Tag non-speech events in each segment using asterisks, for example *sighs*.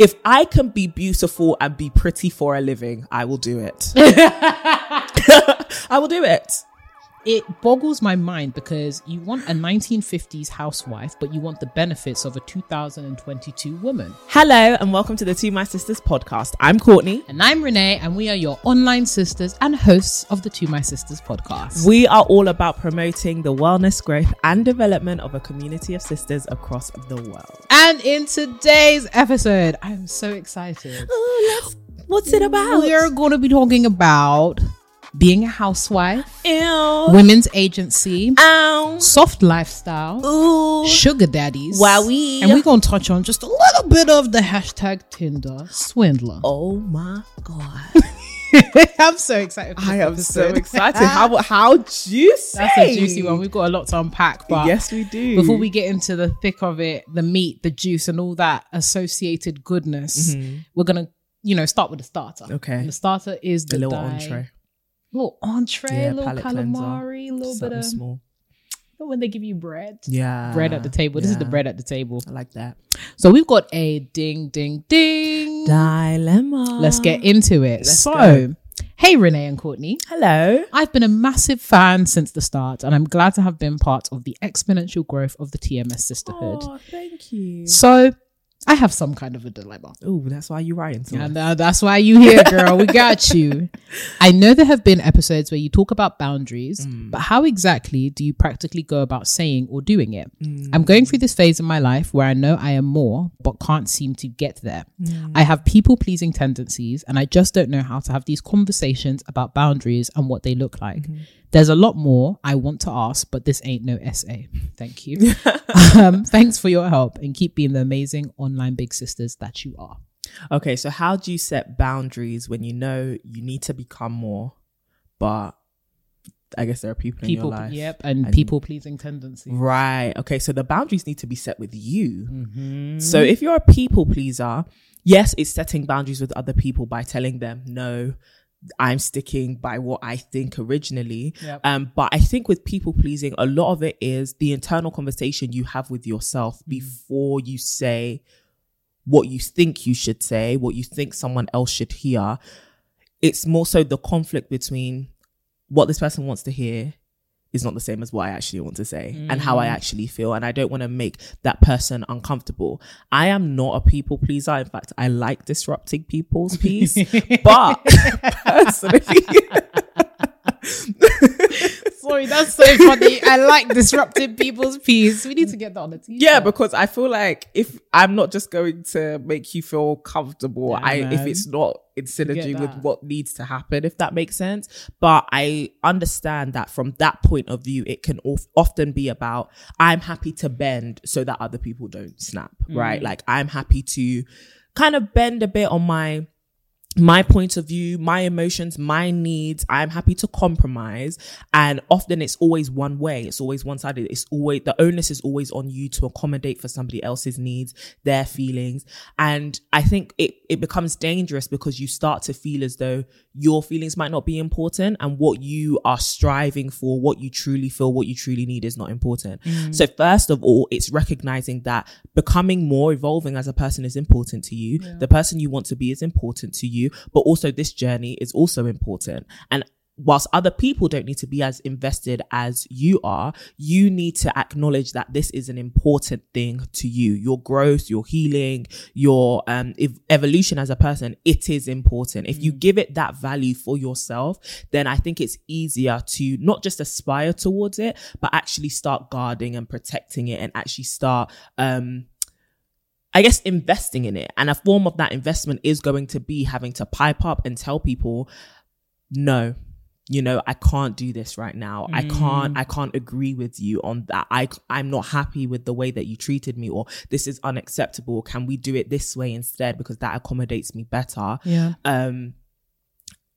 If I can be beautiful and be pretty for a living, I will do it. *laughs* *laughs* I will do it. It boggles my mind because you want a 1950s housewife, but you want the benefits of a 2022 woman. Hello and welcome to the To My Sisters podcast. I'm Courtney. And I'm Renee, and we are your online sisters and hosts of the To My Sisters podcast. We are all about promoting the wellness, growth, and development of a community of sisters across the world. and in today's episode, I'm so excited. Oh, what's it about? We're going to be talking about being a housewife, Ew. women's agency, Ow. soft lifestyle, Ooh. sugar daddies. Wowee. And we're going to touch on just a little bit of the hashtag Tinder swindler. Oh my god. *laughs* I'm so excited. For I am so excited. *laughs* How how juicy. That's a juicy one. We've got a lot to unpack, but yes, we do. before we get into the thick of it, the meat, the juice, and all that associated goodness, we're gonna, you know, start with the starter. Mm-hmm. Okay. And the starter is the, the little entree. Little entree, Yeah, little calamari, a little bit of small. when they give you bread. Yeah. Bread at the table. This is the bread at the table. I like that. So we've got a ding, ding, ding. Dilemma. Let's get into it. Let's so, go. hey, Renee and Courtney. Hello. I've been a massive fan since the start, and I'm glad to have been part of the exponential growth of the TMS sisterhood. Oh, thank you. So, I have some kind of a dilemma. Oh, that's why you writing And us. uh, that's why you here, girl. We got you. *laughs* I know there have been episodes where you talk about boundaries, Mm. but how exactly do you practically go about saying or doing it? Mm. I'm going through this phase in my life where I know I am more, but can't seem to get there. Mm. I have people pleasing tendencies, and I just don't know how to have these conversations about boundaries and what they look like. Mm-hmm. There's a lot more I want to ask, but this ain't no essay. Thank you. *laughs* um, thanks for your help and keep being the amazing online big sisters that you are. Okay, so how do you set boundaries when you know you need to become more, but I guess there are people, People, in your life. yep, and, and- people pleasing tendencies. Right. Okay, so the boundaries need to be set with you. Mm-hmm. So if you're a people pleaser, yes, it's setting boundaries with other people by telling them no. I'm sticking by what I think originally. Yep. Um, but I think with people pleasing, a lot of it is the internal conversation you have with yourself Mm. before you say what you think you should say, what you think someone else should hear. It's more so the conflict between what this person wants to hear is not the same as what I actually want to say and how I mm. actually feel. And I don't want to make that person uncomfortable. I am not a people pleaser. In fact, I like disrupting people's peace. *laughs* but *laughs* personally, *laughs* Sorry, that's so funny. I like disrupting people's peace. We need to get that on the t yeah, because I feel like if I'm not just going to make you feel comfortable, Yeah, I if it's not in synergy with what needs to happen, if that makes sense. But I understand that from that point of view, it can of- often be about I'm happy to bend so that other people don't snap, Mm. right? Like I'm happy to kind of bend a bit on my my point of view, my emotions, my needs. I'm happy to compromise. And often it's always one way. It's always one sided. It's always, the onus is always on you to accommodate for somebody else's needs, their feelings. And I think it, it becomes dangerous because you start to feel as though your feelings might not be important and what you are striving for, what you truly feel, what you truly need is not important. Mm. So first of all, it's recognizing that becoming more evolving as a person is important to you. The person you want to be is important to you, but also this journey is also important. And whilst other people don't need to be as invested as you are, you need to acknowledge that this is an important thing to you. Your growth, your healing, your um, ev- evolution as a person, it is important. If you give it that value for yourself, then I think it's easier to not just aspire towards it, but actually start guarding and protecting it and actually start, um, I guess investing in it. And a form of that investment is going to be having to pipe up and tell people, no, you know i can't do this right now. I can't i can't agree with you on that. I i'm not happy with the way that you treated me or this is unacceptable. Can we do it this way instead? Because that accommodates me better. Yeah. um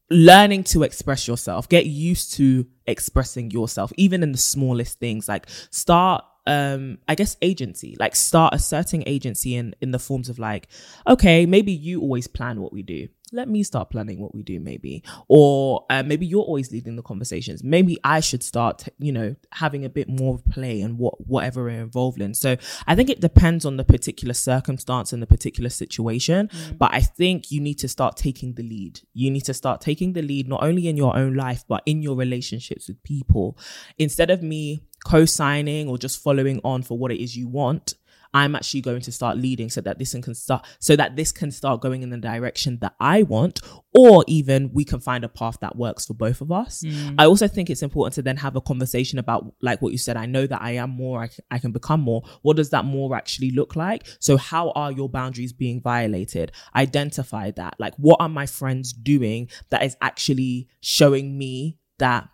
learning to express yourself. Get used to expressing yourself even in the smallest things. Like start um i guess agency like start asserting agency in in the forms of like okay maybe you always plan what we do let me start planning what we do maybe. Or uh, maybe you're always leading the conversations. Maybe i should start you know having a bit more of play and what whatever we're involved in. So i think it depends on the particular circumstance and the particular situation but i think you need to start taking the lead. You need to start taking the lead not only in your own life but in your relationships with people. Instead of me co-signing or just following on for what it is you want I'm actually going to start leading so that this can start so that this can start going in the direction that I want or even we can find a path that works for both of us. Mm. I also think it's important to then have a conversation about like what you said I know that I am more I I can become more. What does that more actually look like? So how are your boundaries being violated? Identify that. Like what are my friends doing that is actually showing me that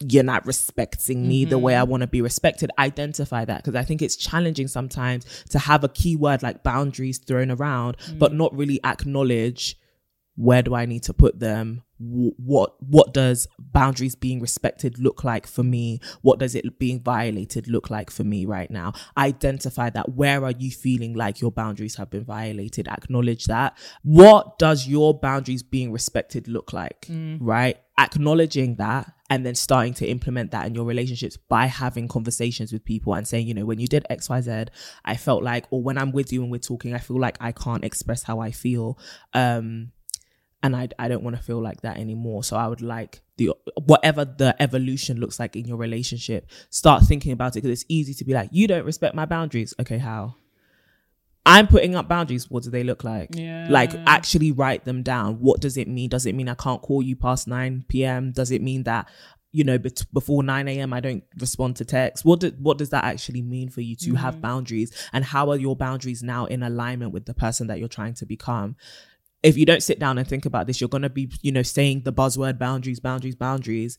you're not respecting me the way I mm-hmm. want to be respected. Identify that because I think it's challenging sometimes to have a keyword like boundaries thrown around, but mm. not really acknowledge where do I need to put them? Wh- What what does boundaries being respected look like for me? What does it being violated look like for me right now? Identify that. Where are you feeling like your boundaries have been violated? Acknowledge that. What does your boundaries being respected look like? Mm. Right? Acknowledging that and then starting to implement that in your relationships by having conversations with people and saying, you know, when you did XYZ, I felt like, or when I'm with you and we're talking, I feel like I can't express how I feel. Um, and I, I don't want to feel like that anymore. So I would like the whatever the evolution looks like in your relationship, start thinking about it because it's easy to be like, you don't respect my boundaries. Okay, how? I'm putting up boundaries. What do they look like? Yeah. Like actually write them down. What does it mean? Does it mean I can't call you past 9 p.m.? Does it mean that you know bet- before 9 a.m. I don't respond to text? What do, what does that actually mean for you to mm-hmm. have boundaries? And how are your boundaries now in alignment with the person that you're trying to become? If you don't sit down and think about this, you're gonna be you know saying the buzzword boundaries, boundaries, boundaries.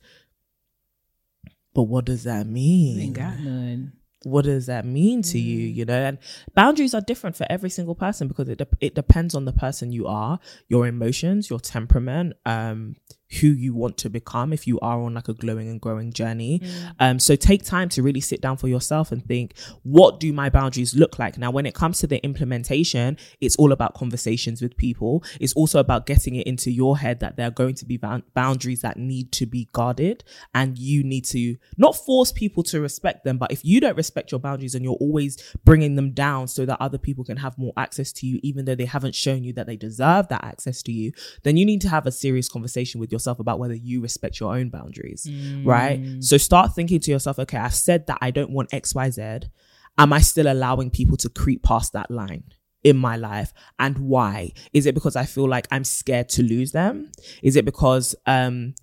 But what does that mean? Ain't got none. What does that mean to you Mm. you know and boundaries are different for every single person because it de- it depends on the person you are your emotions your temperament um who you want to become if you are on like a glowing and growing journey. Mm. um so take time to really sit down for yourself and think what do my boundaries look like? Now when it comes to the implementation it's all about conversations with people. It's also about getting it into your head that there are going to be bound- boundaries that need to be guarded and you need to not force people to respect them but if you don't respect your boundaries and you're always bringing them down so that other people can have more access to you even though they haven't shown you that they deserve that access to you then you need to have a serious conversation with yourself about whether you respect your own boundaries right? So start thinking to yourself okay i've said that i don't want xyz am i still allowing people to creep past that line in my life? And why? Is it because i feel like i'm scared to lose them? Is it because um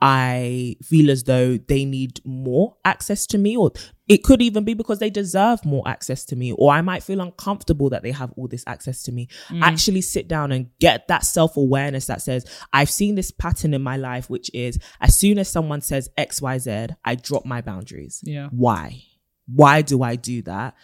I feel as though they need more access to me, or it could even be because they deserve more access to me, or I might feel uncomfortable that they have all this access to me. Mm. Actually, sit down and get that self awareness that says, I've seen this pattern in my life, which is as soon as someone says XYZ, I drop my boundaries. Yeah. Why? Why do I do that?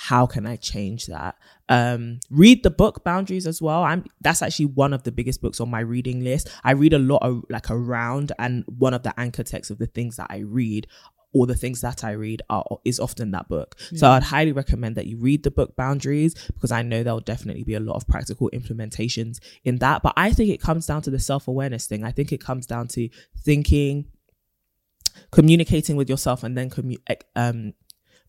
how can I change that? Um, read the book Boundaries as well. I'm that's actually one of the biggest books on my reading list. I read a lot of like around, and one of the anchor texts of the things that I read or the things that I read are is often that book. So I'd highly recommend that you read the book Boundaries because I know there'll definitely be a lot of practical implementations in that. But I think it comes down to the self awareness thing. I think it comes down to thinking, communicating with yourself, and then commu- um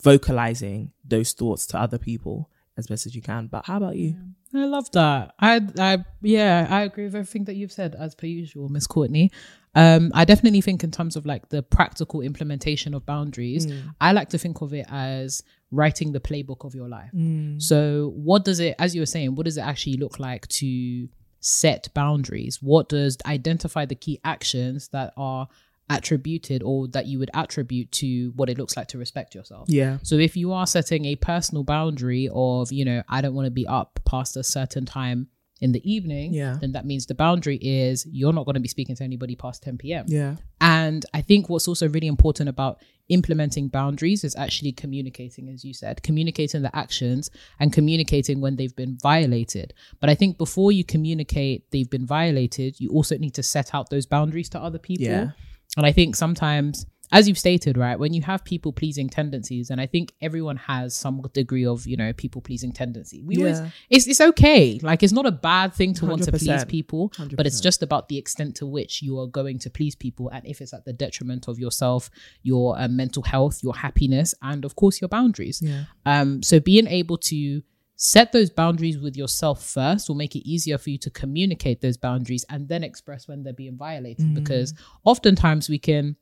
vocalizing those thoughts to other people as best as you can. But how about you? I love that. I, I, yeah, I agree with everything that you've said as per usual, Miss Courtney. Um, I definitely think in terms of like the practical implementation of boundaries, I like to think of it as writing the playbook of your life. So, what does it, as you were saying, what does it actually look like to set boundaries? What does identify the key actions that are attributed or that you would attribute to what it looks like to respect yourself? Yeah. So if you are setting a personal boundary of, you know, I don't want to be up past a certain time in the evening, Yeah. then that means the boundary is you're not going to be speaking to anybody past 10 p.m. Yeah. And I think what's also really important about implementing boundaries is actually communicating, as you said, communicating the actions and communicating when they've been violated. But I think before you communicate they've been violated, you also need to set out those boundaries to other people. Yeah. And I think sometimes, as you've stated, right, when you have people pleasing tendencies, and I think everyone has some degree of, you know, people pleasing tendency. We always, it's it's okay. Like it's not a bad thing to want to please 100%. people, but it's just about the extent to which you are going to please people, and if it's at the detriment of yourself, your uh, mental health, your happiness, and of course your boundaries. Yeah. Um, so being able to set those boundaries with yourself first will make it easier for you to communicate those boundaries and then express when they're being violated Mm. because oftentimes we can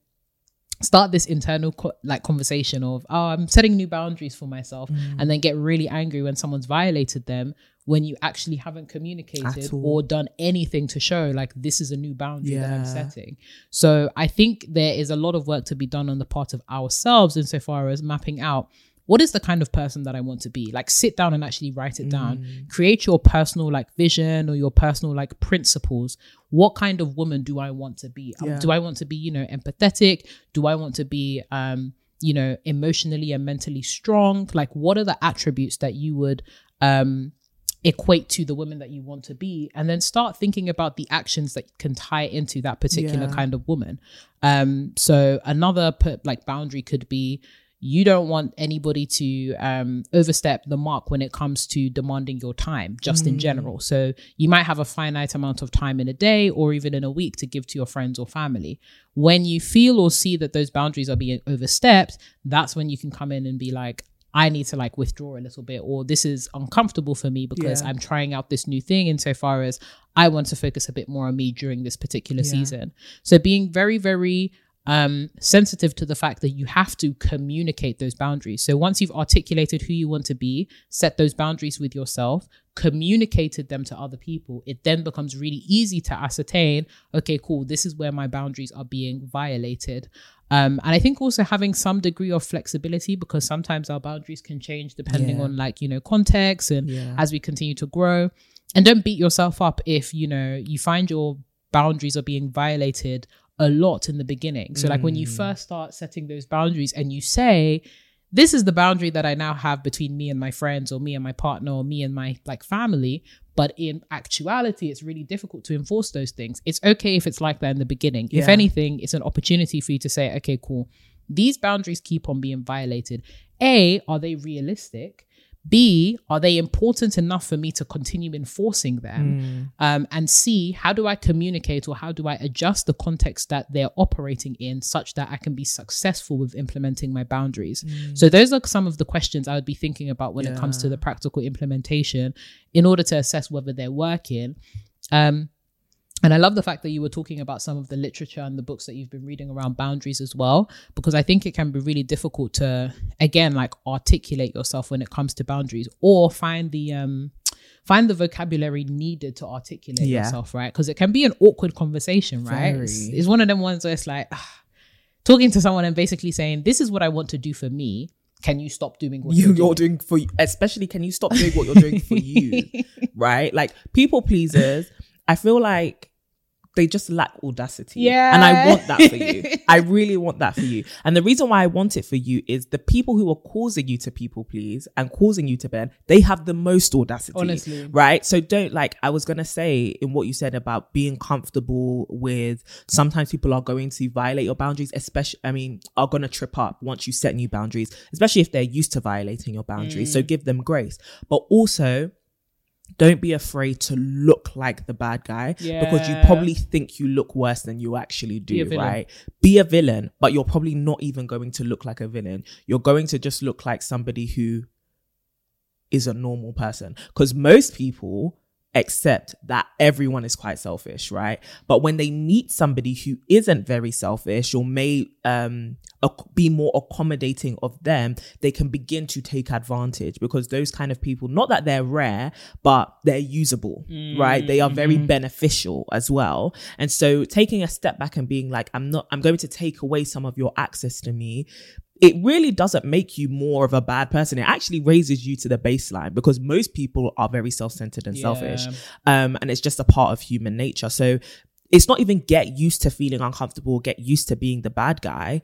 start this internal co- like conversation of oh i'm setting new boundaries for myself Mm. and then get really angry when someone's violated them when you actually haven't communicated or done anything to show like this is a new boundary that i'm setting so i think there is a lot of work to be done on the part of ourselves insofar as mapping out what is the kind of person that I want to be? Like sit down and actually write it down. Mm. Create your personal like vision or your personal like principles. What kind of woman do I want to be? Um, Do I want to be, you know, empathetic? Do I want to be um, you know, emotionally and mentally strong? Like what are the attributes that you would um equate to the woman that you want to be and then start thinking about the actions that can tie into that particular Yeah. kind of woman um so another like boundary could be you don't want anybody to um, overstep the mark when it comes to demanding your time, just in general. So you might have a finite amount of time in a day or even in a week to give to your friends or family. When you feel or see that those boundaries are being overstepped, that's when you can come in and be like, I need to like withdraw a little bit, or this is uncomfortable for me because Yeah. I'm trying out this new thing insofar as I want to focus a bit more on me during this particular season. So being very, very um, sensitive to the fact that you have to communicate those boundaries. So once you've articulated who you want to be, set those boundaries with yourself, communicated them to other people, it then becomes really easy to ascertain, okay, cool, this is where my boundaries are being violated. Um, and I think also having some degree of flexibility because sometimes our boundaries can change depending Yeah. on like, you know, context and Yeah. as we continue to grow. And don't beat yourself up if, you know, you find your boundaries are being violated a lot in the beginning. So like when you mm. first start setting those boundaries and you say, this is the boundary that I now have between me and my friends or me and my partner or me and my like family. But in actuality, it's really difficult to enforce those things. It's okay if it's like that in the beginning. If anything, it's an opportunity for you to say, okay, cool. These boundaries keep on being violated. A, are they realistic? B, are they important enough for me to continue enforcing them? Um, and C, how do I communicate or how do I adjust the context that they're operating in such that I can be successful with implementing my boundaries? So, those are some of the questions I would be thinking about when it comes to the practical implementation in order to assess whether they're working. Um, and I love the fact that you were talking about some of the literature and the books that you've been reading around boundaries as well, because I think it can be really difficult to, again, like articulate yourself when it comes to boundaries or find the, um, find the vocabulary needed to articulate Yeah. yourself, right? Because it can be an awkward conversation, right? It's, it's one of them ones where it's like ah, talking to someone and basically saying, "This is what I want to do for me. Can you stop doing what you, you're you're doing?" doing for you. Especially, can you stop doing what you're doing for *laughs* you? Right? Like people pleasers, I feel like they just lack audacity. Yeah. And I want that for you. *laughs* I really want that for you. And the reason why I want it for you is the people who are causing you to people please and causing you to bend, they have the most audacity. Honestly. Right? So don't like I was gonna say in what you said about being comfortable with sometimes people are going to violate your boundaries, especially I mean, are gonna trip up once you set new boundaries, especially if they're used to violating your boundaries. Mm. So give them grace. But also don't be afraid to look like the bad guy because you probably think you look worse than you actually do, villain. right? Be a villain, but you're probably not even going to look like a villain. You're going to just look like somebody who is a normal person because most people accept that everyone is quite selfish, right? But when they meet somebody who isn't very selfish or may um be more accommodating of them, they can begin to take advantage because those kind of people, not that they're rare, but they're usable, right? They are very beneficial as well. And so taking a step back and being like, I'm not, I'm going to take away some of your access to me it really doesn't make you more of a bad person. It actually raises you to the baseline because most people are very self-centered and selfish. Um, and it's just a part of human nature. So it's not even get used to feeling uncomfortable, get used to being the bad guy.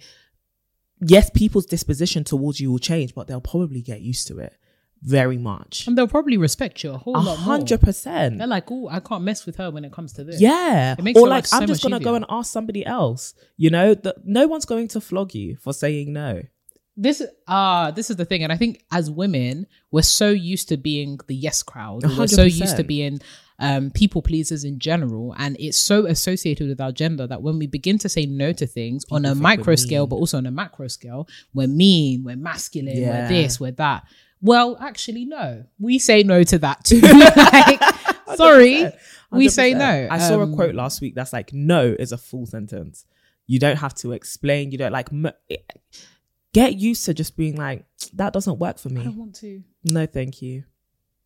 Yes, people's disposition towards you will change, but they'll probably get used to it very much. And they'll probably respect you a whole A lot more. hundred percent. They're like, oh, I can't mess with her when it comes to this. Yeah. Or like, so I'm just going to go and ask somebody else. You know, that no one's going to flog you for saying no. This ah, this is the thing, and I think as women, we're so used to being the yes crowd. We're so used to being um, people pleasers in general, and it's so associated with our gender that when we begin to say no to things on a micro scale, but also on a macro scale, we're mean, we're masculine, Yeah. we're this, we're that. Well, actually, no, we say no to that too. *laughs* like, *laughs* sorry, we say 100%. no. I saw a Um, quote last week that's like, no is a full sentence. You don't have to explain. You don't like, get used to just being like, that doesn't work for me. I want to. No, thank you.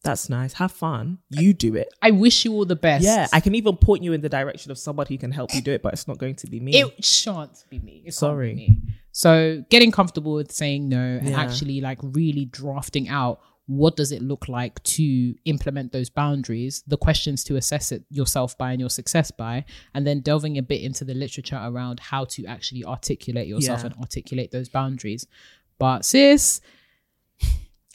That's nice. Have fun. You do it. I wish you all the best. Yeah. I can even point you in the direction of somebody who can help you do it, but it's not going to be me. It shan't be me. It can't be Sorry. me. So getting comfortable with saying no and Yeah. actually like really drafting out what does it look like to implement those boundaries, the questions to assess it yourself by and your success by, and then delving a bit into the literature around how to actually articulate yourself Yeah. and articulate those boundaries. But sis,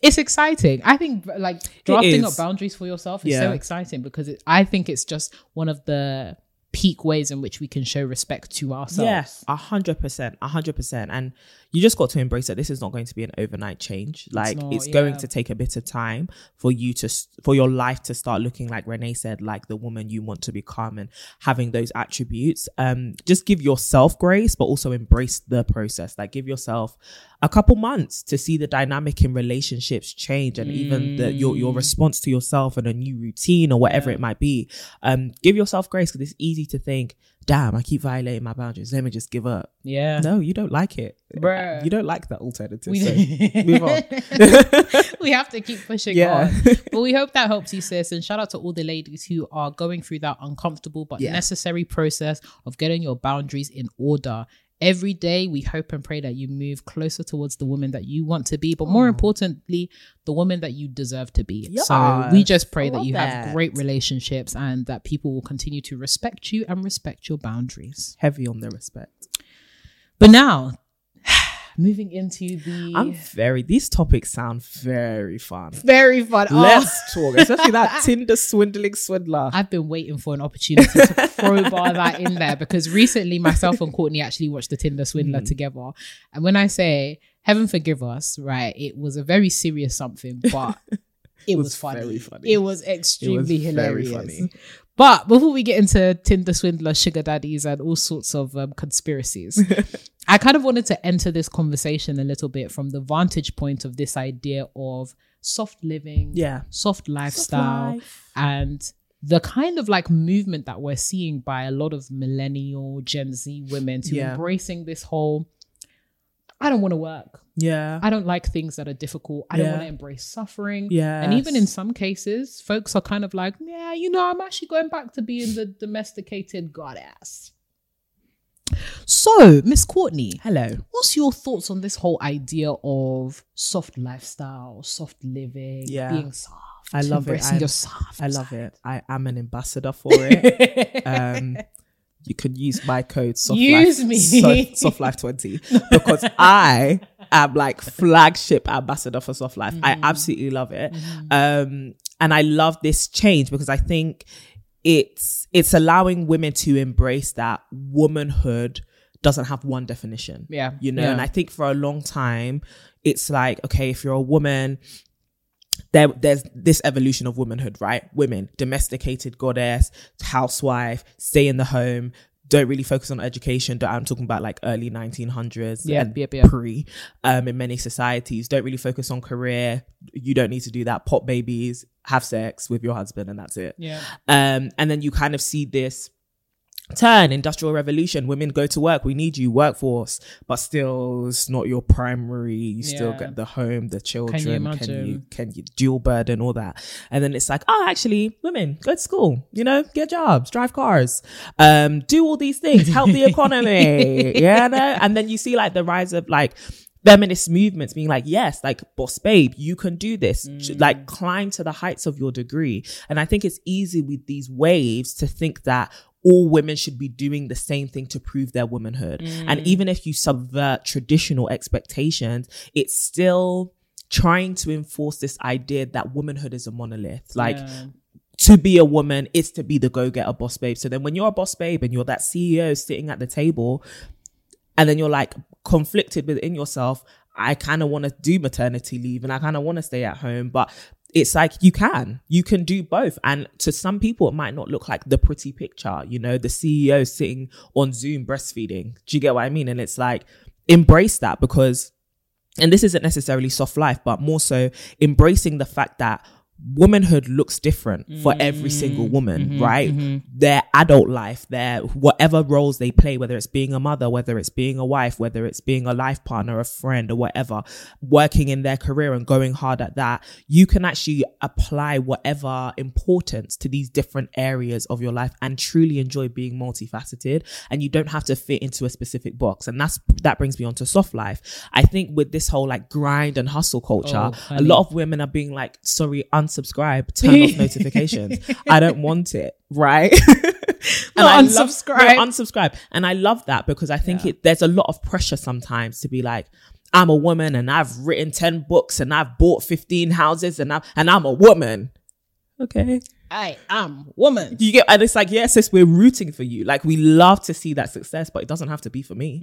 it's exciting. I think like drafting up boundaries for yourself is so exciting because it, I think it's just one of the peak ways in which we can show respect to ourselves. Yes, a hundred percent, a hundred percent, and you just got to embrace that this is not going to be an overnight change. Like it's, not, going yeah. to take a bit of time for you to for your life to start looking like Renee said, like the woman you want to become, and having those attributes. Um, just give yourself grace, but also embrace the process. Like give yourself a couple months to see the dynamic in relationships change, and even the your Mm. your response to yourself and a new routine or whatever it might be. Um, give yourself grace because it's easy to think, damn, I keep violating my boundaries. Let me just give up. Yeah. No, you don't like it. Bruh. You don't like that alternative. We- so *laughs* move on. *laughs* we have to keep pushing Yeah. on. *laughs* But we hope that helps you, sis. And shout out to all the ladies who are going through that uncomfortable but Yeah. necessary process of getting your boundaries in order. Every day, we hope and pray that you move closer towards the woman that you want to be, but more hmm. importantly, the woman that you deserve to be. so we just pray that you have great relationships and that people will continue to respect you and respect your boundaries. Heavy on the respect. But now, moving into the I'm very. These topics sound very fun. very fun. Oh. Let's talk, especially that *laughs* Tinder swindling swindler. I've been waiting for an opportunity to crowbar that in there because recently myself and Courtney actually watched the Tinder Swindler Mm. together. And when I say heaven forgive us, right, it was a very serious something, but *laughs* it, was, was funny. very funny. It was extremely very hilarious. But before we get into Tinder Swindler, sugar daddies, and all sorts of um, conspiracies, *laughs* I kind of wanted to enter this conversation a little bit from the vantage point of this idea of soft living, Yeah. soft lifestyle, life. and the kind of like movement that we're seeing by a lot of millennial Gen Z women to Yeah. embracing this whole I don't want to work. Yeah. I don't like things that are difficult. I don't want to embrace suffering. Yeah. And even in some cases, folks are kind of like, yeah, you know, I'm actually going back to being the domesticated goddess. So, Miss Courtney, Hello. what's your thoughts on this whole idea of soft lifestyle, soft living, Yeah. being soft? I love it. Soft. I love it. I am an ambassador for it. *laughs* um, you can use my code soft Use life, me. so- soft life 20 because *laughs* I am like flagship ambassador for soft life. I absolutely love it. Um, and I love this change because I think it's it's allowing women to embrace that womanhood doesn't have one definition. Yeah, You know, yeah. and I think for a long time it's like, okay, if you're a woman, there there's this evolution of womanhood, right? Women, domesticated goddess, housewife, stay in the home, don't really focus on education. I'm talking about like early 1900s Yep, and yep, yep. pre um, in many societies. Don't really focus on career. You don't need to do that. Pop babies, have sex with your husband, and that's it. Yeah. Um, and then you kind of see this turn industrial revolution women go to work we need you workforce but still it's not your primary you still get the home the children can you imagine? can you dual burden all that and then it's like oh actually women go to school you know get jobs drive cars um do all these things help the *laughs* economy yeah no? and then you see like the rise of like feminist movements being like, yes, like boss babe, you can do this, like climb to the heights of your degree. And I think it's easy with these waves to think that all women should be doing the same thing to prove their womanhood. And mm. even if you subvert traditional expectations, it's still trying to enforce this idea that womanhood is a monolith. Like, to be a woman is to be the go-getter boss babe. So then when you're a boss babe and you're that CEO sitting at the table and then you're like conflicted within yourself, I kind of want to do maternity leave and I kind of want to stay at home, but it's like you can you can do both. And to some people it might not look like the pretty picture you know the ceo sitting on zoom breastfeeding. Do you get what i mean? And it's like embrace that because and this isn't necessarily soft life but more so embracing the fact that womanhood looks different for every mm. single woman mm-hmm. right? Mm-hmm. Their adult life their whatever roles they play whether it's being a mother whether it's being a wife whether it's being a life partner a friend or whatever working in their career and going hard at that you can actually apply whatever importance to these different areas of your life and truly enjoy being multifaceted. And you don't have to fit into a specific box. And that's that brings me on to soft life. I think with this whole like grind and hustle culture Oh, a lot of women are being like sorry unsubscribe turn off *laughs* notifications. I don't want it right? *laughs* And I love- unsubscribe. no, unsubscribe. and i love that because i think it there's a lot of pressure sometimes to be like i'm a woman and i've written 10 books and i've bought 15 houses and i'm and i'm a woman. Okay I am woman. you get and it's like yes sis we're rooting for you. Like we love to see that success but it doesn't have to be for me.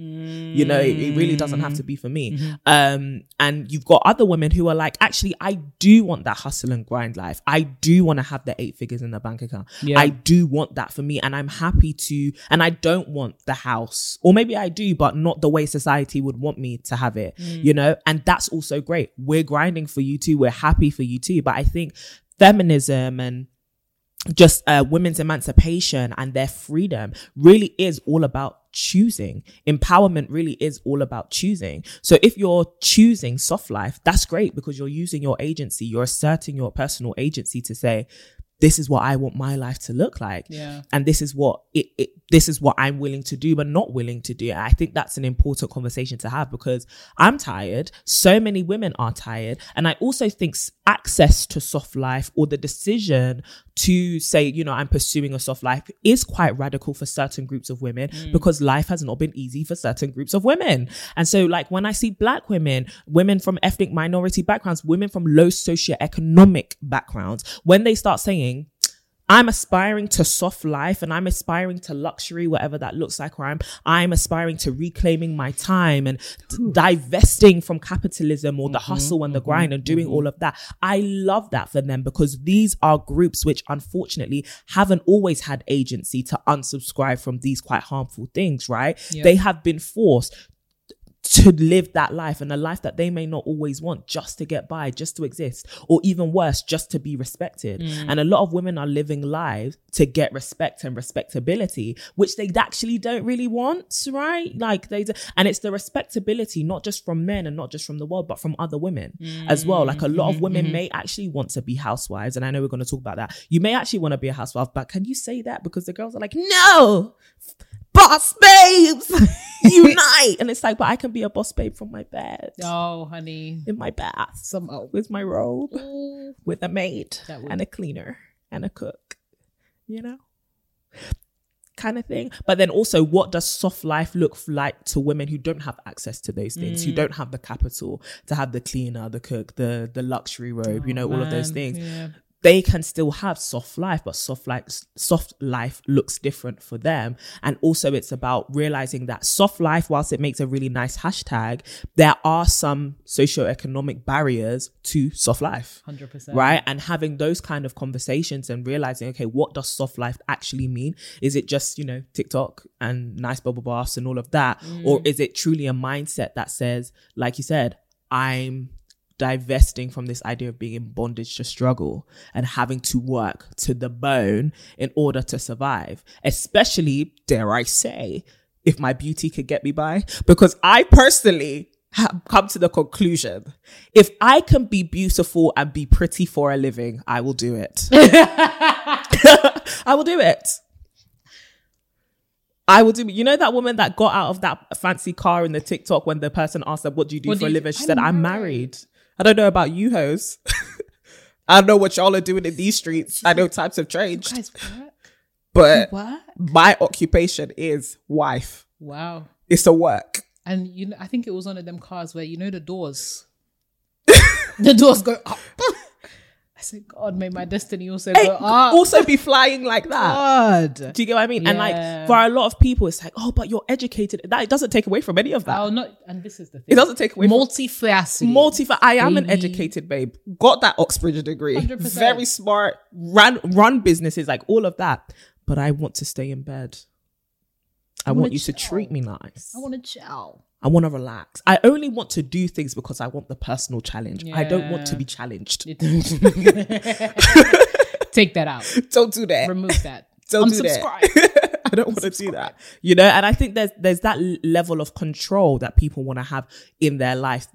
You know it, it really doesn't have to be for me. Mm-hmm. um and you've got other women who are like actually i do want that hustle and grind life. I do want to have the eight figures in the bank account. Yeah. i do want that for me and i'm happy to and i don't want the house. Or maybe i do but not the way society would want me to have it Mm. you know? And that's also great. We're grinding for you too. We're happy for you too. But i think feminism and just uh, women's emancipation and their freedom really is all about choosing. Empowerment really is all about choosing. So if you're choosing soft life, that's great because you're using your agency, you're asserting your personal agency to say, this is what I want my life to look like. Yeah. And this is what it, it this is what I'm willing to do, but not willing to do. And I think that's an important conversation to have because I'm tired. So many women are tired. And I also think access to soft life or the decision to say, you know, I'm pursuing a soft life is quite radical for certain groups of women mm. because life has not been easy for certain groups of women. And so, like, when I see black women, women from ethnic minority backgrounds, women from low socioeconomic backgrounds, when they start saying, I'm aspiring to soft life and I'm aspiring to luxury, whatever that looks like, or I'm, I'm aspiring to reclaiming my time and divesting from capitalism or the mm-hmm, hustle and the mm-hmm, grind and doing mm-hmm. all of that. I love that for them because these are groups which unfortunately haven't always had agency to unsubscribe from these quite harmful things, right? They have been forced to live that life and a life that they may not always want just to get by, just to exist, or even worse, just to be respected. Mm. And a lot of women are living lives to get respect and respectability, which they actually don't really want, right? Like they, do- and it's the respectability, not just from men and not just from the world, but from other women as well. Like a mm. lot of mm-hmm. women mm-hmm. may actually want to be housewives. And I know we're going to talk about that. You may actually want to be a housewife, but can you say that? Because the girls are like, no, boss babes, *laughs* unite. And it's like, but I can be a boss babe from my bed, Oh, honey. in my bath, Some oh. with my robe, with a maid and a cleaner and a cook, you know? Kind of thing. But then also, what does soft life look like to women who don't have access to those things, Mm. who don't have the capital to have the cleaner, the cook, the the luxury robe, you know, all of those things yeah. They can still have soft life, but soft life, soft life looks different for them. And also it's about realizing that soft life, whilst it makes a really nice hashtag, there are some socioeconomic barriers to soft life. 100%. Right. And having those kind of conversations and realizing, okay, what does soft life actually mean? Is it just, you know, TikTok and nice bubble baths and all of that? Or mm. is it truly a mindset that says, like you said, I'm divesting from this idea of being in bondage to struggle and having to work to the bone in order to survive, especially, dare I say, if my beauty could get me by. Because I personally have come to the conclusion if I can be beautiful and be pretty for a living, I will do it. *laughs* I will do it. I will do. You know that woman that got out of that fancy car in the TikTok when the person asked her, "What do you do What for do a living?" She I'm said, "I'm married." Married." I don't know about you, hoes. *laughs* I don't know what y'all are doing in these streets. I know times have changed, Guys, what? but What? my occupation is wife. Wow. It's a work. And you know, I think it was one of them cars where you know the doors, *laughs* the doors go up. I said, God, may my destiny also Hey, go up. also be flying like that. God. Do you get what I mean? And like for a lot of people, it's like, oh, but you're educated. That it doesn't take away from any of that. I'll not, and this is the thing. It doesn't take away from multifaceted. multi. I am an educated babe. Got that Oxbridge degree. 100%. Very smart. Run run businesses like all of that. But I want to stay in bed. I, wanna want you to treat me nice. I want to chill. I want to relax. I only want to do things because I want the personal challenge. I don't want to be challenged. *laughs* Take that out. Don't do that. Remove that. *laughs* Don't do that. *laughs* I don't want to do that. You know, and I think there's there's that level of control that people want to have in their life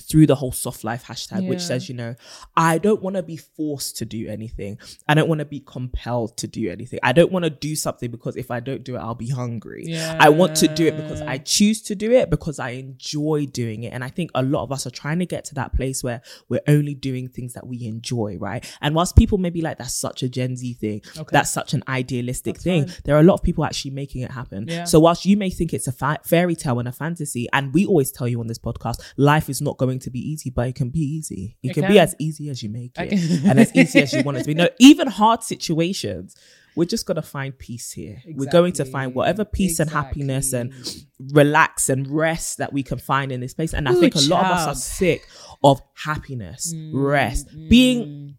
through the whole soft life hashtag, which says, you know, I don't want to be forced to do anything. I don't want to be compelled to do anything. I don't want to do something because if I don't do it, I'll be hungry. I want to do it because I choose to do it because I enjoy doing it. And I think a lot of us are trying to get to that place where we're only doing things that we enjoy, right? And whilst people may be like, that's such a Gen Z thing, that's such an idealistic thing, there are a lot of people actually making it happen. Yeah. So whilst you may think it's a fa- fairy tale and a fantasy, and we always tell you on this podcast, life is not going to be easy, but it can be easy. It, It can, be as easy as you make it, and as easy as you want it to be. No, *laughs* even hard situations. We're just gonna find peace here. We're going to find whatever peace and happiness and relax and rest that we can find in this place. And I think a lot of us are sick of happiness, Mm, rest, being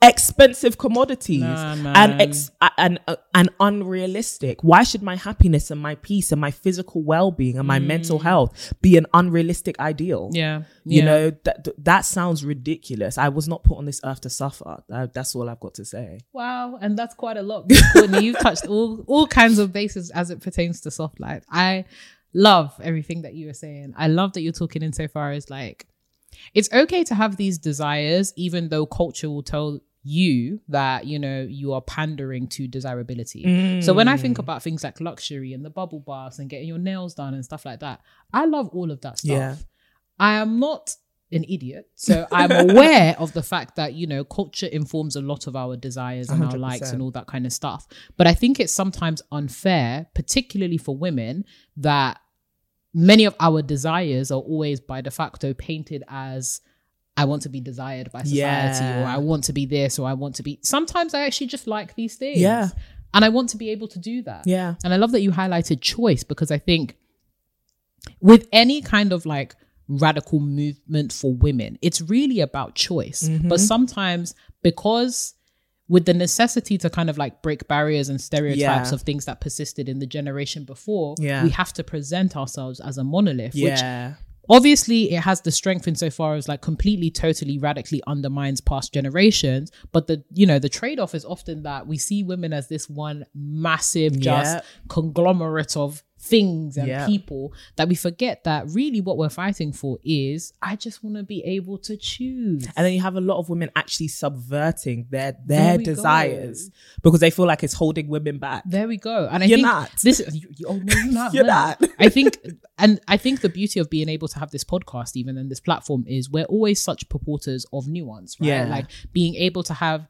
expensive commodities Nah, and ex- and uh, and unrealistic. Why should my happiness and my peace and my physical well-being and my mental health be an unrealistic ideal? Mm. Yeah. You Yeah. know that th- that sounds ridiculous. I was not put on this earth to suffer. That- that's all I've got to say. Wow, and that's quite a lot. Courtney, you've touched all *laughs* all kinds of bases as it pertains to soft life. I love everything that you were saying. I love that you're talking insofar as like it's okay to have these desires, even though culture will tell you that you know you are pandering to desirability. So when I think mm. about things like luxury and the bubble baths and getting your nails done and stuff like that, I love all of that stuff. Yeah. I am not an idiot. So I'm aware of the fact that, you know, culture informs a lot of our desires and our 100%. likes and all that kind of stuff. But I think it's sometimes unfair, particularly for women, that many of our desires are always by de facto painted as I want to be desired by society Yeah. or I want to be this or I want to be sometimes I actually just like these things. Yeah. And I want to be able to do that. Yeah. And I love that you highlighted choice because I think with any kind of like radical movement for women, it's really about choice. Mm-hmm. But sometimes because with the necessity to kind of like break barriers and stereotypes Yeah. of things that persisted in the generation before, Yeah. we have to present ourselves as a monolith, which obviously it has the strength insofar as like completely totally radically undermines past generations but the you know the trade-off is often that we see women as this one massive just Yeah. conglomerate of things and Yeah. people that we forget that really what we're fighting for is i just want to be able to choose And then you have a lot of women actually subverting their their we go. desires because they feel like it's holding women back. There we go. And I You're think not. this you, you- oh, no, you're not. *laughs* You're no. not. I think and I think the beauty of being able to have this podcast even and this platform is we're always such purporters of nuance, right? Yeah. Like being able to have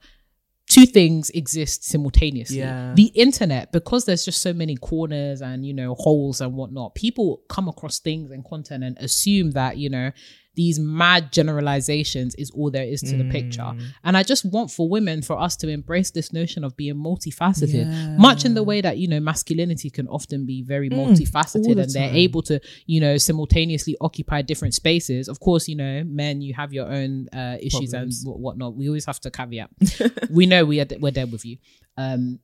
two things exist simultaneously. Yeah. The internet, because there's just so many corners and you know holes and whatnot, people come across things and content and assume that you know these mad generalizations is all there is to the picture. Mm. And I just want for women for us to embrace this notion of being multifaceted, much in the way that you know masculinity can often be very all multifaceted the and they're time. able to you know simultaneously occupy different spaces. Of course, you know men, you have your own uh, issues Problems. and wh- whatnot. We always have to caveat. *laughs* we know we are we're there with you. Um,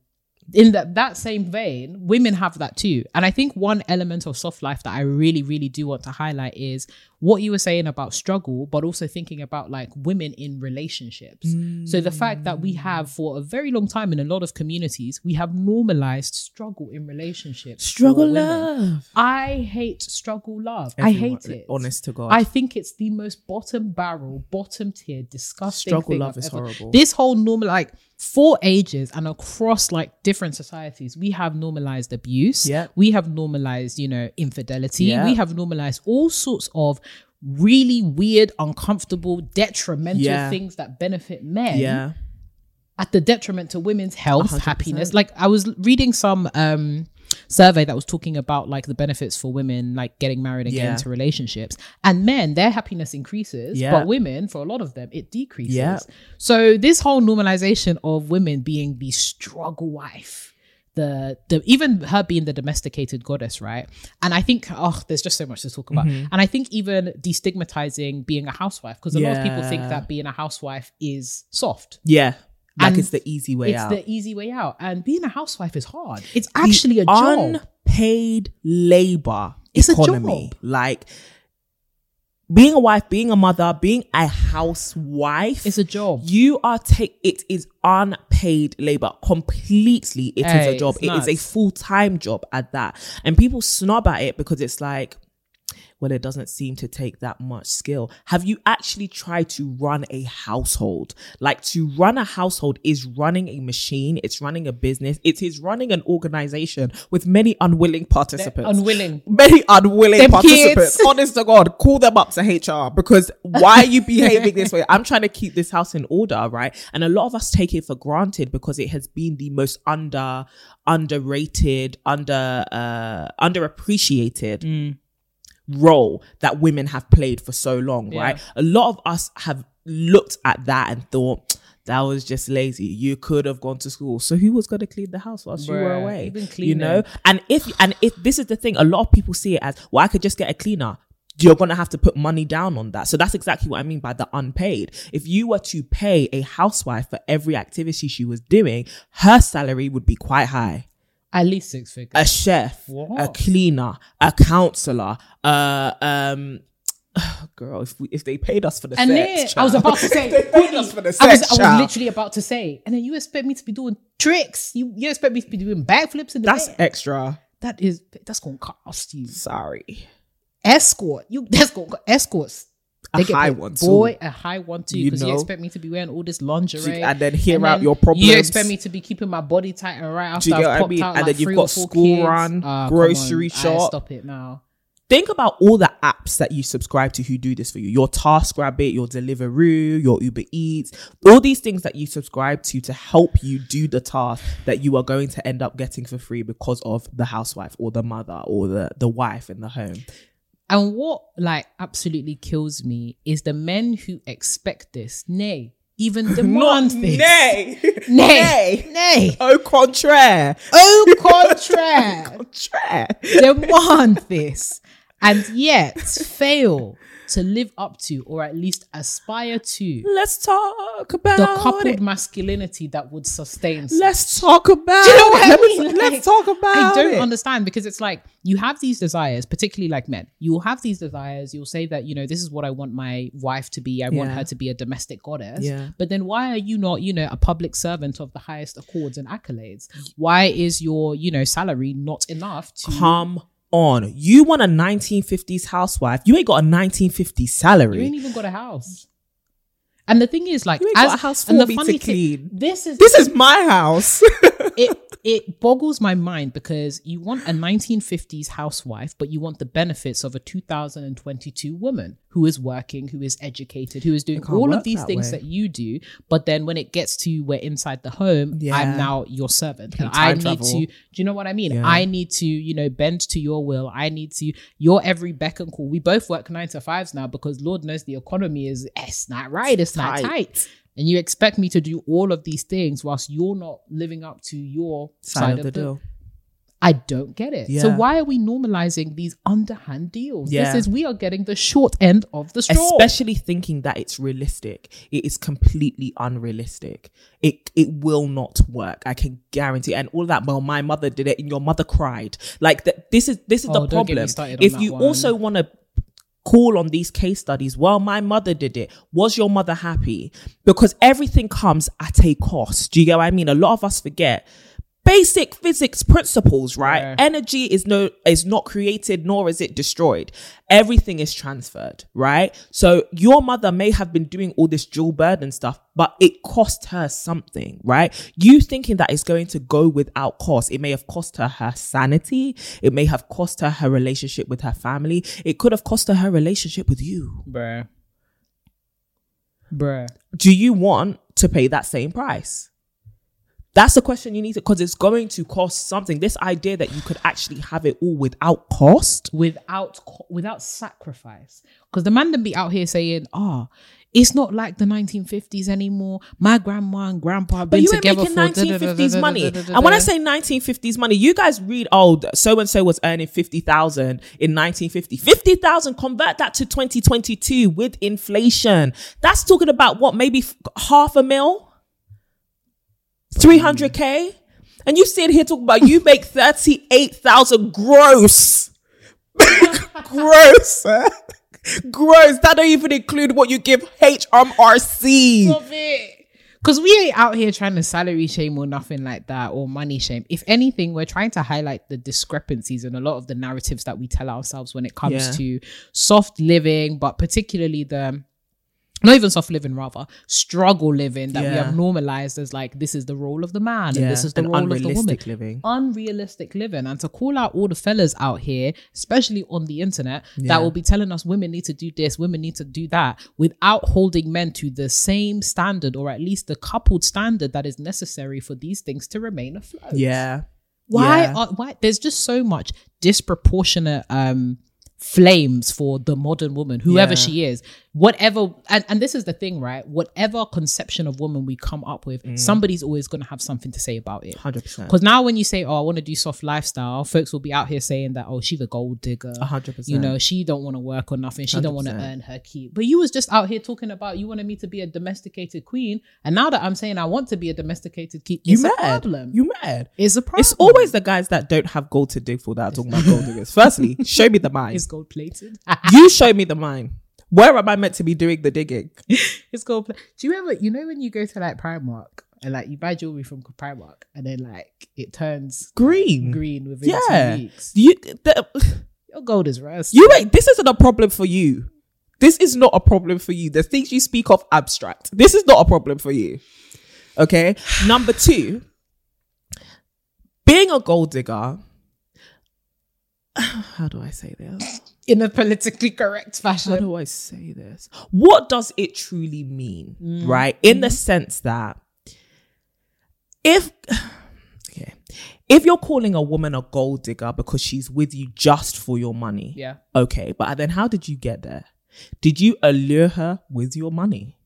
in that that same vein, women have that too. And I think one element of soft life that I really, really do want to highlight is what you were saying about struggle, but also thinking about like women in relationships. So the fact that we have for a very long time in a lot of communities, we have normalized struggle in relationships. Struggle love. I hate struggle love. I hate it. honest to God. I think it's the most bottom barrel, bottom tier, disgusting. Struggle thing love I've is ever- horrible. This whole normal, like for ages and across like different societies, we have normalized abuse. Yeah. We have normalized, you know, infidelity. Yep. We have normalized all sorts of really weird, uncomfortable, detrimental Yeah. things that benefit men yeah. at the detriment to women's health, 100%. happiness. Like I was reading some um survey that was talking about like the benefits for women like getting married and Yeah. getting into relationships. And men, their happiness increases, Yeah. but women, for a lot of them, it decreases. Yeah. So this whole normalization of women being the struggle wife. The, the even her being the domesticated goddess, right? And I think oh, there's just so much to talk about. Mm-hmm. And I think even destigmatizing being a housewife, because a lot of people think that being a housewife is soft Yeah. Like And it's the easy way it's out. the easy way out. And being a housewife is hard. It's actually a job. Unpaid labor It's a economy. job. Like being a wife, being a mother, being a housewife. It's a job. You are take it is unpaid labor completely. It is Hey, a job. It is a full time job at that, and people snub at it because it's like, well, it doesn't seem to take that much skill. Have you actually tried to run a household? Like to run a household is running a machine. It's running a business. It is running an organization with many unwilling participants unwilling. *laughs* many unwilling Them participants. kids. *laughs* Honest to God, call them up to HR because why are you behaving this way? I'm trying to keep this house in order, right? And a lot of us take it for granted because it has been the most under, underrated, under, uh, underappreciated role that women have played for so long, Yeah. right? A lot of us have looked at that and thought. That was just lazy. You could have gone to school. So who was going to clean the house whilst you were away? You know, and if and if this is the thing, a lot of people see it as, well, I could just get a cleaner. You're gonna have to put money down on that. So that's exactly what I mean by the unpaid. If you were to pay a housewife for every activity she was doing, her salary would be quite high. At least six figures. A chef, a cleaner, a counselor, uh um *sighs* girl, if we, if they paid us for the and sex, then I was about to *laughs* say, they paid us for the sex, I was, I was literally about to say, and then you expect me to be doing tricks. You you expect me to be doing backflips in the That's bed. extra. that is that's gonna cost you. Sorry. Escort. You that's gonna escorts. A high one too. boy, a high one too, because you, know? expect me to be wearing all this lingerie And then hear out then your problems. You expect me to be keeping my body tight and right after you I've what I mean? out And like then you've got school kids. run, Ah, grocery shop. stop it now. think about all the apps that you subscribe to who do this for you your TaskRabbit, your Deliveroo, your Uber Eats, all these things that you subscribe to to help you do the task that you are going to end up getting for free because of the housewife or the mother or the, the wife in the home. And what like absolutely kills me is the men who expect this, nay, even *laughs* demand this. *laughs* Nay. Nay. Nay. Au contraire. Au contraire. *laughs* Contraire. demand this and yet fail to live up to or at least aspire to Let's talk about the coupled it. masculinity that would sustain Let's talk about Do you know what. I Let's- mean? Let's talk about I don't it. understand because it's like you have these desires, particularly like men. You will have these desires. You'll say that you know this is what I want my wife to be. I want her to be a domestic goddess. Yeah. But then why are you not you know a public servant of the highest accords and accolades? Why is your you know salary not enough to? Come on. You want a 1950s housewife. You ain't got a 1950s salary. You ain't even got a house. And the thing is, like, You ain't as got a house and for the me to funny thing- clean. this is This is my house. *laughs* it. It boggles my mind because you want a 1950s housewife, but you want the benefits of a 2022 woman who is working, who is educated, who is doing all of these that things way. that you do. But then when it gets to we're inside the home, Yeah. I'm now your servant, and I need travel. to. Do you know what I mean? Yeah. I need to, you know, bend to your will. I need to your every beck and call. We both work nine to fives now because Lord knows the economy is it's not right. It's not Tight. tight. And you expect me to do all of these things whilst you're not living up to your Side of the deal. I don't get it. So why are we normalizing these underhand deals? Yeah. This is we are getting the short end of the straw. Especially thinking that it's realistic. It is completely unrealistic. It it will not work. I can guarantee. And all that. Well, my mother did it, and your mother cried. Like that. This is this is Oh, the don't get me problem. If you one. also want to call on these case studies. Well, my mother did it. Was your mother happy? Because everything comes at a cost. Do you get what I mean? A lot of us forget basic physics principles, right? Yeah. Energy is no is not created nor is it destroyed. Everything is transferred, right? So your mother may have been doing all this dual burden stuff, but it cost her something, right? You thinking that it's going to go without cost. It may have cost her her sanity. It may have cost her her relationship with her family. It could have cost her her relationship with you. Bruh. Bruh. Do you want to pay that same price? That's the question you need to, because it's going to cost something. This idea that you could actually have it all without cost. Without without sacrifice. Because the man then be out here saying, oh, it's not like the 1950s anymore. My grandma and grandpa have But been you ain't together making for 1950s money. And when I say 1950s money, you guys read, oh, so and so was earning 50,000 in 1950. 50,000, convert that to 2022 with inflation. That's talking about what, maybe half a mil? 300K? And you sit here talking about you make *laughs* 38,000 gross. *laughs* gross. gross. That don't even include what you give HMRC. Because we ain't out here trying to salary shame or nothing like that or money shame. If anything, we're trying to highlight the discrepancies in a lot of the narratives that we tell ourselves when it comes Yeah. to soft living, but particularly the not even soft living, rather struggle living that we have normalized as like this is the role of the man Yeah, and this is the and role of the woman. unrealistic living. Unrealistic living, and to call out all the fellas out here, especially on the internet, Yeah. that will be telling us women need to do this, women need to do that, without holding men to the same standard or at least the coupled standard that is necessary for these things to remain afloat. Yeah. Why? Yeah. Are, why? There's just so much disproportionate um flames for the modern woman, whoever Yeah. she is. Whatever, and, and this is the thing, right? Whatever conception of woman we come up with, Mm. somebody's always going to have something to say about it. 100%. Because now, when you say, "Oh, I want to do soft lifestyle," folks will be out here saying that, "Oh, she's a gold digger." 100%. You know, she don't want to work or nothing. She don't want to earn her keep. But you was just out here talking about you wanted me to be a domesticated queen, and now that I'm saying I want to be a domesticated keep, You it's a mad? problem. You mad? it's a problem. It's always the guys that don't have gold to dig for that are talking about gold diggers. *laughs* Firstly, show me the mine. It's gold plated. You *laughs* show me the mine. Where am I meant to be doing the digging? *laughs* it's gold. Pla- Do you ever, you know, when you go to like Primark and like you buy jewelry from Primark and then like it turns Green. green within Yeah. two weeks? You, the, *sighs* Your gold is rust. you wait. this isn't a problem for you. This is not a problem for you. The things you speak of abstract. This is not a problem for you. Okay. Number two, being a gold digger. *sighs* How do I say this? in a politically correct fashion. How do I say this? What does it truly mean? Mm. Right? In the sense that if *sighs* okay, if you're calling a woman a gold digger because she's with you just for your money, Yeah. okay, but then how did you get there? Did you allure her with your money?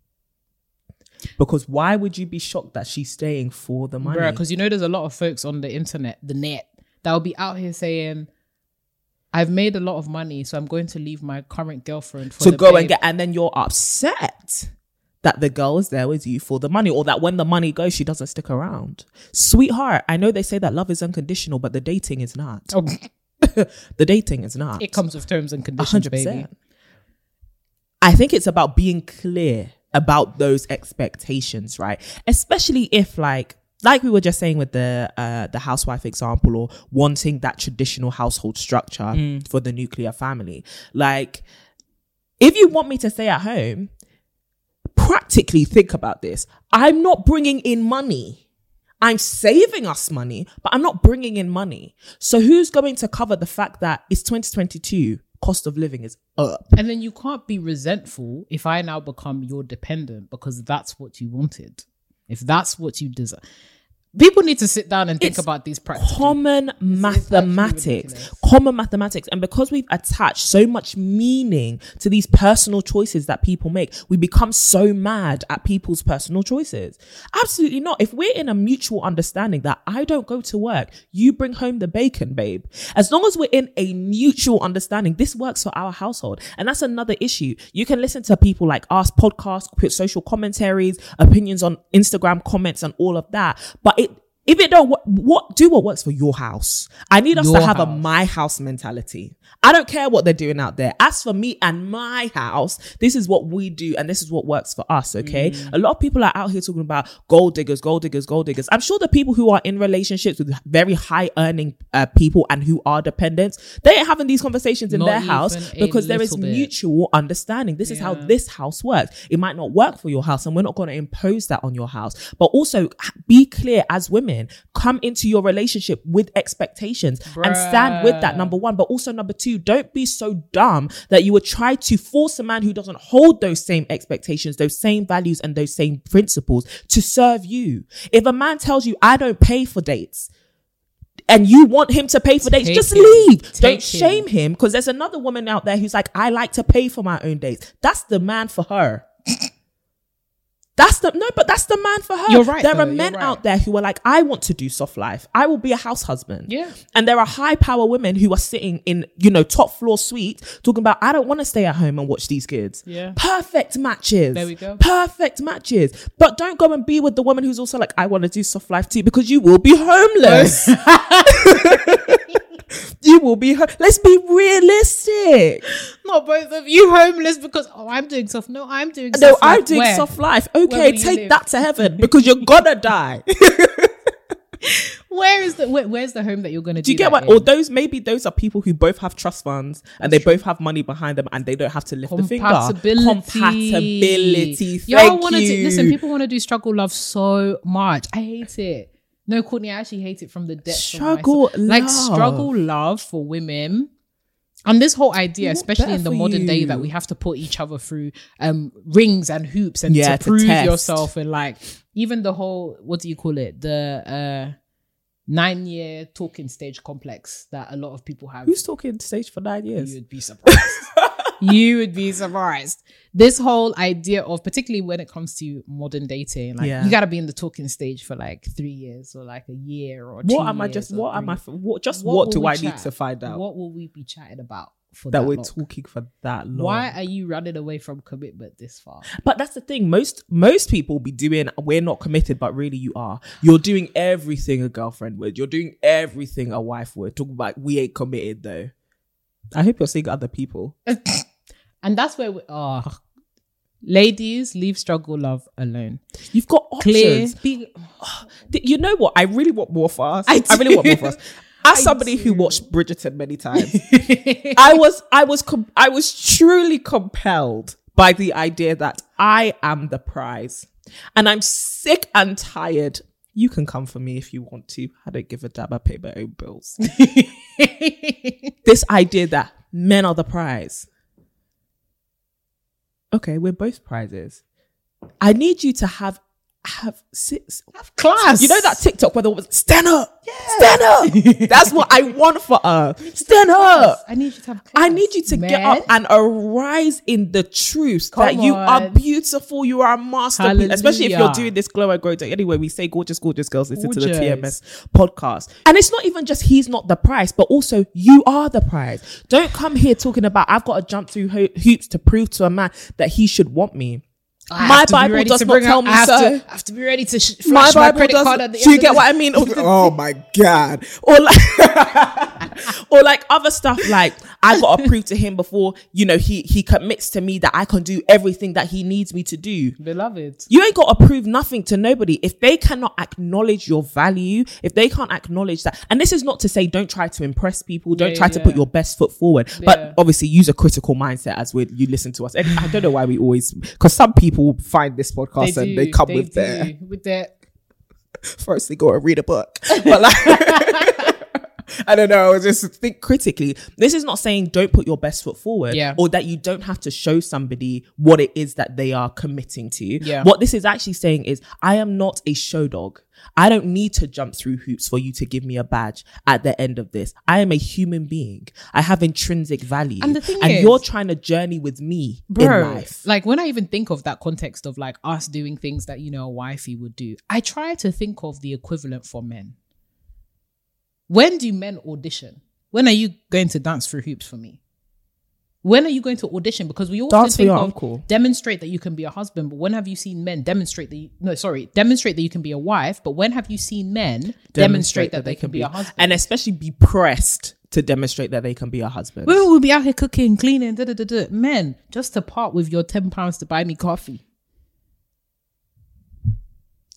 Because why would you be shocked that she's staying for the money? because you know there's a lot of folks on the internet, the net, that will be out here saying, "I've made a lot of money, so I'm going to leave my current girlfriend for to the go and get, and then you're upset that the girl is there with you for the money, or that when the money goes, she doesn't stick around. Sweetheart, I know they say that love is unconditional, but the dating is not. Oh, *laughs* the dating is not. it comes with terms and conditions, hundred baby. I think it's about being clear about those expectations, right? Especially if like like we were just saying with the uh the housewife example or wanting that traditional household structure for the nuclear family. Like if you want me to stay at home, practically think about this. I'm not bringing in money. I'm saving us money, but I'm not bringing in money. So who's going to cover the fact that it's 2022, cost of living is up? And then you can't be resentful if I now become your dependent because that's what you wanted. If that's what you deserve. People need to sit down and think It's about these practices. Common mathematics, common mathematics, and because we've attached so much meaning to these personal choices that people make, we become so mad at people's personal choices. Absolutely not. If we're in a mutual understanding that I don't go to work, you bring home the bacon, babe. As long as we're in a mutual understanding, this works for our household, and that's another issue. You can listen to people like us, podcasts, put social commentaries, opinions on Instagram comments, and all of that, but if it don't, what, what do what works for your house. I need us Your to have a my house mentality. I don't care what they're doing out there. As for me and my house, this is what we do and this is what works for us. Okay. Mm. A lot of people are out here talking about gold diggers, gold diggers, gold diggers. I'm sure the people who are in relationships with very high earning uh, people and who are dependents, they ain't having these conversations in Not their house because there is bit. mutual understanding. This is how this house works. It might not work for your house, and we're not going to impose that on your house. But also be clear as women, come into your relationship with expectations and stand with that. Number one, but also number two, don't be so dumb that you would try to force a man who doesn't hold those same expectations, those same values, and those same principles to serve you. If a man tells you, I don't pay for dates, and you want him to pay for dates, Take just leave. Don't shame him because there's another woman out there who's like, I like to pay for my own dates. That's the man for her. That's the no, but that's the man for her. You're right, There though, are men right. out there who are like, I want to do soft life. I will be a house husband. Yeah. And there are high power women who are sitting in, you know, top floor suite talking about, I don't want to stay at home and watch these kids. Yeah. Perfect matches. There we go. Perfect matches. But don't go and be with the woman who's also like, I want to do soft life too because you will be homeless. *laughs* *laughs* you will be, ho- let's be realistic. Not both of you homeless because oh I'm doing soft. No, I'm doing No, soft. I'm life. doing Where? soft life. Okay, take live? that to heaven *laughs* because you're gonna die. Where is the where, where's the home that you're gonna do? Do you get that what? in? Or those maybe those are people who both have trust funds and they both have money behind them and they don't have to lift the finger. compatibility. Compatibility. Y'all wanna do, listen. People want to do struggle love so much. I hate it. No, Courtney, I actually hate it from the depths. Struggle of my soul. like love. struggle love for women. And this whole idea, especially in the modern day, that we have to put each other through um rings and hoops and Yeah, to to prove test. yourself and like even the whole what do you call it the uh nine year talking stage complex that a lot of people have Who's talking stage for nine years? you would be surprised. *laughs* you would be surprised. This whole idea of, particularly when it comes to modern dating, like Yeah. you got to be in the talking stage for like three years or like a year or two What am I years just? or What am three. I? f- What just? What will do we I need chat? to find out What will we be chatting about for that that, we're long? talking for that long? Why are you running away from commitment this far? But that's the thing. Most most people be doing. We're not committed, but really you are. You're doing everything a girlfriend would. You're doing everything a wife would. Talk about we ain't committed though. I hope you're seeing other people. *laughs* And that's where we are. Ladies, leave struggle love alone. You've got Clear. options. *sighs* Th- You know what? I really want more for us. I I, really want more do. for us. As I somebody who watched Bridgerton many *laughs* times, I was I was com- I was truly compelled by the idea that I am the prize, and I'm sick and tired. You can come for me if you want to. I don't give a damn. I pay my own bills. *laughs* this idea that men are the prize. Okay, we're both prizes. I need you to have have six have Class. you know that TikTok where the was stand up, stand up. *laughs* That's what I want for her. Stand up. I need you to have class. I need you to get up and arise in the truth Come that you are beautiful, you are a masterpiece. Especially if you're doing this glow and grow day. Anyway, we say gorgeous, gorgeous girls listen to the TMS podcast. And it's not even just he's not the prize, but also you are the prize. Don't come here talking about I've got to jump through ho- hoops to prove to a man that he should want me. I My have Bible does not bring tell me I so. To, I have to be ready to sh- my flash my, Bible credit does. card at the do you end get of what I mean? *laughs* oh my god! Or like, *laughs* or like other stuff. Like I got to *laughs* prove to him before you know he he commits to me that I can do everything that he needs me to do. Beloved. You ain't got to prove nothing to nobody. If they cannot acknowledge your value, if they can't acknowledge that, and this is not to say don't try to impress people, don't Yeah, try to put your best foot forward, Yeah. but obviously use a critical mindset as we you listen to us. And I don't know why we always, because some people find this podcast and they come with their with their *laughs* firstly go and read a book. *laughs* But like, *laughs* I don't know. Just think critically. This is not saying don't put your best foot forward, Yeah. or that you don't have to show somebody what it is that they are committing to. Yeah. What this is actually saying is, I am not a show dog. I don't need to jump through hoops for you to give me a badge at the end of this. I am a human being. I have intrinsic value, And the thing and is- you're trying to journey with me in bro. life. Like when I even think of that context of like us doing things that you know a wifey would do, I try to think of the equivalent for men. When do men audition? When are you going to dance through hoops for me? When are you going to audition? Because we often Dance think of uncle. demonstrate that you can be a husband, but when have you seen men demonstrate that? You, no, sorry, demonstrate that you can be a wife, but when have you seen men demonstrate, that, they can be a husband? and especially be pressed to demonstrate that they can be a husband. Women will be out here cooking, cleaning, da da da da. Men, just to part with your ten pounds to buy me coffee,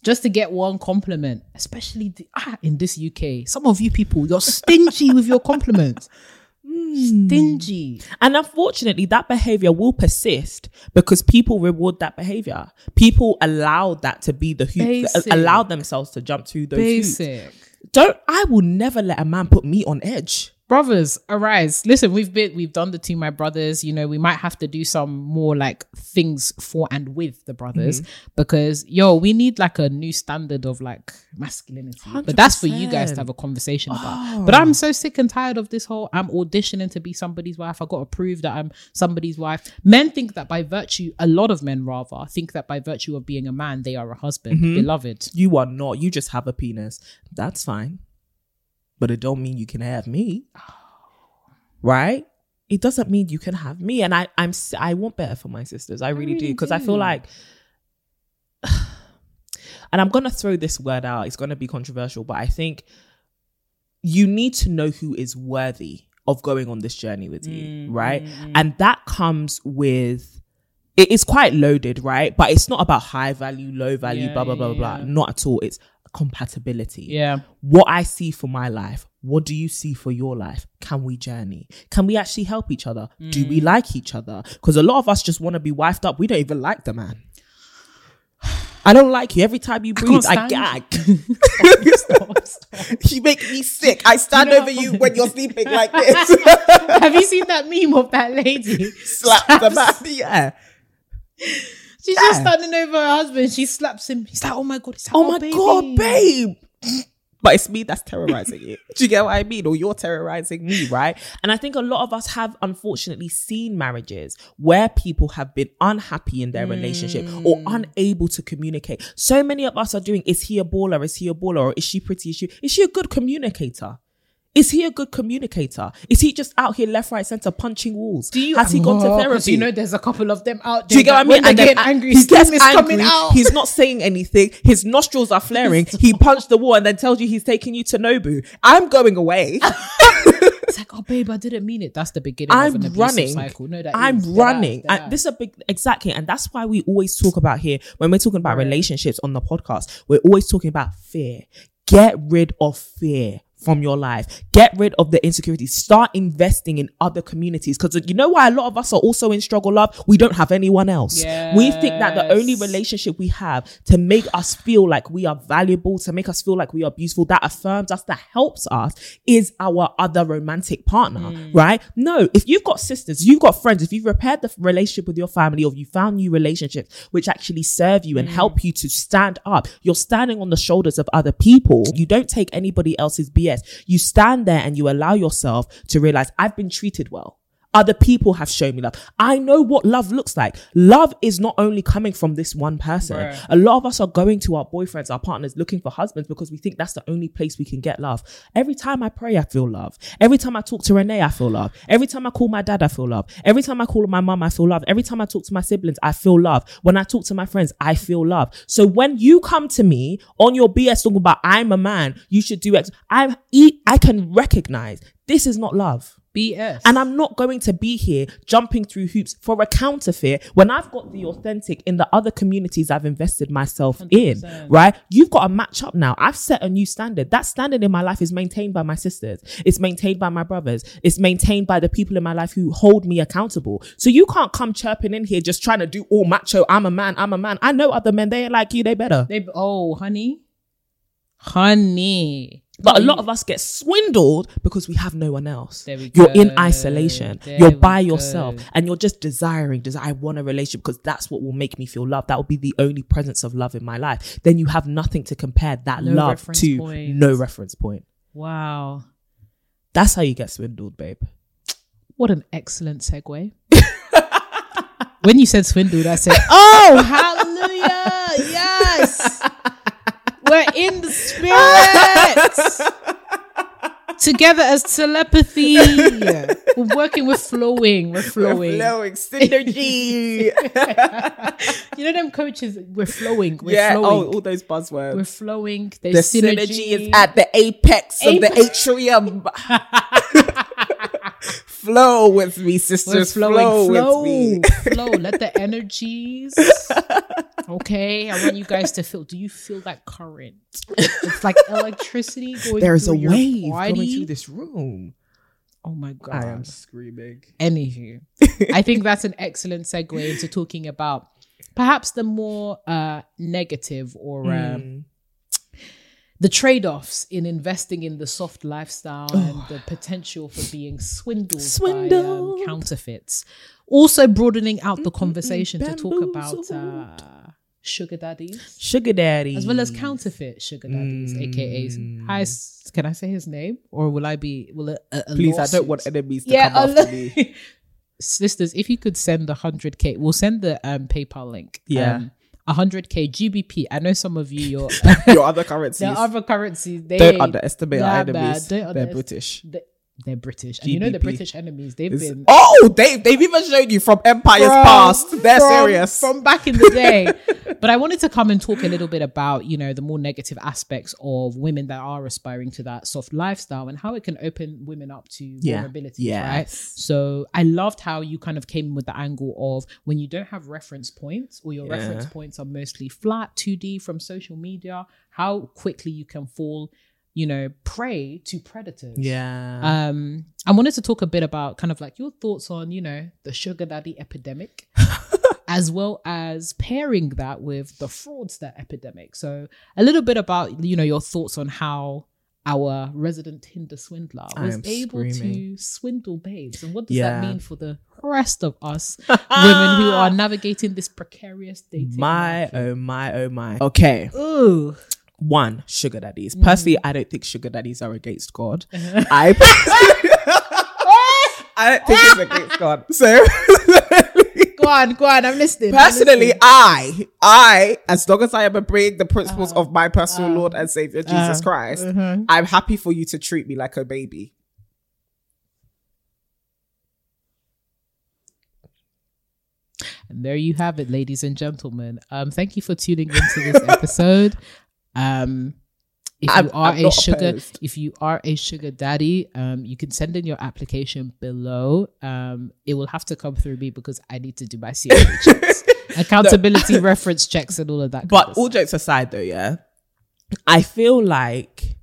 just to get one compliment. Especially the, ah, in this UK, some of you people, you're *laughs* stingy with your compliments. Stingy. And unfortunately, that behavior will persist because people reward that behavior. People allow that to be the hoop, allow themselves to jump through those hoops. Basic. Don't I will never let a man put me on edge. Brothers arise. Listen we've been we've done the to my brothers. You know we might have to do some more like things for and with the brothers mm-hmm. because yo we need like a new standard of like masculinity. But that's for you guys to have a conversation about. But i'm so sick and tired of this whole i'm auditioning to be somebody's wife. I gotta prove that i'm somebody's wife. Men think that by virtue a lot of men rather think that by virtue of being a man they are a husband. Mm-hmm. Beloved. You are not. You just have a penis. That's fine. But it don't mean you can have me. Right? It doesn't mean you can have me. And I I'm I want better for my sisters. I really, do because I feel like *sighs* and I'm going to throw this word out. It's going to be controversial, but I think you need to know who is worthy of going on this journey with you, mm, right? Mm, mm. And that comes with it is quite loaded, right? But it's not about high value, low value, Yeah, blah blah blah yeah, blah. yeah. Not at all. It's compatibility. yeah What I see for my life, what do you see for your life? Can we journey? Can we actually help each other? Do Mm. we like each other? Because a lot of us just want to be wifed up. We don't even like the man. *sighs* I don't like you. Every time you breathe, I, can't gag. *laughs* *laughs* Stop, stop. you make me sick. I stand You know- over you when you're sleeping *laughs* like this. have you seen that meme of that lady Slap the man. Yeah. She's just standing over her husband. She slaps him. He's like, "Oh my god!" He's like, Oh my baby." god, babe. But it's me that's terrorizing you. Do you get what I mean? Or you're terrorizing me, right? And I think a lot of us have unfortunately seen marriages where people have been unhappy in their relationship or mm. unable to communicate. So many of us are doing, is he a baller? Is he a baller? Or is she pretty? Is she, is she a good communicator? Is he a good communicator? Is he just out here left, right, center punching walls? Do you? Has he gone to therapy? You know, there's a couple of them out there. Do you get what I mean? They're then angry, he gets is angry. coming out. He's not saying anything. His nostrils are flaring. he *laughs* punched the wall and then tells you he's taking you to Nobu. I'm going away. *laughs* It's like, oh, babe, I didn't mean it. That's the beginning of I'm an running. cycle. No, that I'm is. Running. that And is. this is a big exactly, and that's why we always talk about here when we're talking about relationships on the podcast. We're always talking about fear. Get rid of fear from your life. Get rid of the insecurities. Start investing in other communities because you know why a lot of us are also in struggle love. We don't have anyone else. We think that the only relationship we have to make us feel like we are valuable, to make us feel like we are beautiful, that affirms us, that helps us, is our other romantic partner, Mm. right? No, if you've got sisters, you've got friends, if you've repaired the relationship with your family, or you found new relationships which actually serve you and Mm. help you to stand up, you're standing on the shoulders of other people. You don't take anybody else's BS. You stand there and you allow yourself to realize, I've been treated well. Other people have shown me love. I know what love looks like. Love is not only coming from this one person. A lot of us are going to our boyfriends, our partners, looking for husbands because we think that's the only place we can get love. Every time I pray, I feel love. Every time I talk to Renee, I feel love. Every time I call my dad, I feel love. Every time I call my mum, I feel love. Every time I talk to my siblings, I feel love. When I talk to my friends, I feel love. So when you come to me on your BS talking about I'm a man, you should do X, I I can recognize this is not love. BS. And I'm not going to be here jumping through hoops for a counterfeit when I've got the authentic in the other communities I've invested myself in, right? You've got to match up now. I've set a new standard. That standard in my life is maintained by my sisters. It's maintained by my brothers. It's maintained by the people in my life who hold me accountable. So you can't come chirping in here just trying to do all macho. I'm a man. I'm a man. I know other men. They ain't like you. They better. They, oh, honey, honey. But a lot of us get swindled because we have no one else. There we you're in isolation. There you're by yourself go. and you're just desiring, desire, I want a relationship because that's what will make me feel loved. That will be the only presence of love in my life. Then you have nothing to compare that No love to. point. No reference point. Wow. That's how you get swindled, babe. What an excellent segue. *laughs* when you said swindled, I said, "Oh, hallelujah! Yes, *laughs* we're in the spirit *laughs* together as telepathy." *laughs* We're working. We're flowing. We're flowing. flowing synergy. *laughs* You know them coaches. We're flowing. We're yeah, oh, flowing. oh, all those buzzwords. we're flowing. the There's synergy. is at the apex of the atrium. Flow with me, We're sisters. flowing. Flow, Flow. with me. flow. Let the energies. Okay, I want you guys to feel. Do you feel that current? It's like electricity going. There's a through your wave body. going through this room. Oh my god! I am screaming. Anywho, *laughs* I think that's an excellent segue into talking about perhaps the more uh, negative or uh, Mm. The trade offs in investing in the soft lifestyle and the potential for being swindled, by um, counterfeits. Also, broadening out the conversation to talk about uh, sugar daddies. Sugar daddies, As well as counterfeit sugar daddies, aka hi. Can I say his name, or will I be? Will a, a, a Please, I don't want enemies to yeah, come after me. *laughs* sisters, if you could send a hundred k, we'll send the um PayPal link. Yeah. um, a hundred k GBP. I know some of you, your *laughs* Your other *laughs* currencies. the other currencies. They don't underestimate our enemies. don't They're underest- British. they- they're British, and you know the GBP. British enemies. They've It's- been oh, they they've even shown you from empires from- past. They're from- serious. from back in the day. *laughs* but I wanted to come and talk a little bit about you know the more negative aspects of women that are aspiring to that soft lifestyle and how it can open women up to Yeah. vulnerability. Right. Yes. So I loved how you kind of came with the angle of when you don't have reference points or your Yeah. reference points are mostly flat 2D from social media, how quickly you can fall, you know, prey to predators. yeah. Um, I wanted to talk a bit about kind of like your thoughts on, you know, the sugar daddy epidemic, *laughs* as well as pairing that with the fraudster epidemic. So a little bit about, you know, your thoughts on how our resident Tinder swindler was able screaming. to swindle babes, and what does Yeah. that mean for the rest of us *laughs* women who are navigating this precarious dating? my market? oh my oh my. Okay. Ooh. One, sugar daddies. Mm. Personally, I don't think sugar daddies are against God. Uh-huh. I *laughs* I don't think it's against God. So *laughs* Go on, go on. I'm listening. I'm personally, listening. I, I, as long as I am obeying the principles Uh-huh. of my personal Lord and Savior Jesus Christ, uh-huh. I'm happy for you to treat me like a baby. And there you have it, ladies and gentlemen. Um, thank you for tuning into this *laughs* episode. Um, if I'm- you are I'm a sugar, opposed. if you are a sugar daddy, um, you can send in your application below. Um, it will have to come through me because I need to do my CFA *laughs* checks, accountability reference checks, and all of that. But of all stuff. jokes aside, though, yeah, I feel like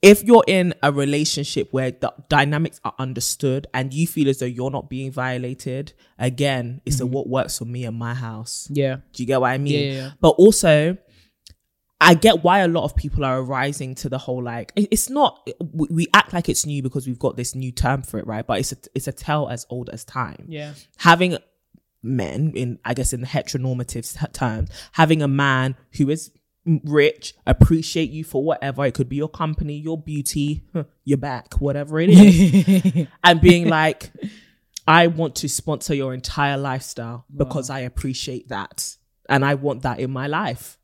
if you're in a relationship where the dynamics are understood and you feel as though you're not being violated, again, it's a what works for me and my house. yeah, Do you get what I mean? Yeah, yeah, yeah. But also, I get why a lot of people are arising to the whole like it's not we act like it's new because we've got this new term for it, right? But it's a it's a tale as old as time. Yeah, having men in i guess in the heteronormative terms having a man who is rich appreciate you for whatever it could be your company your beauty your back whatever it is *laughs* and being like i want to sponsor your entire lifestyle because i appreciate that and i want that in my life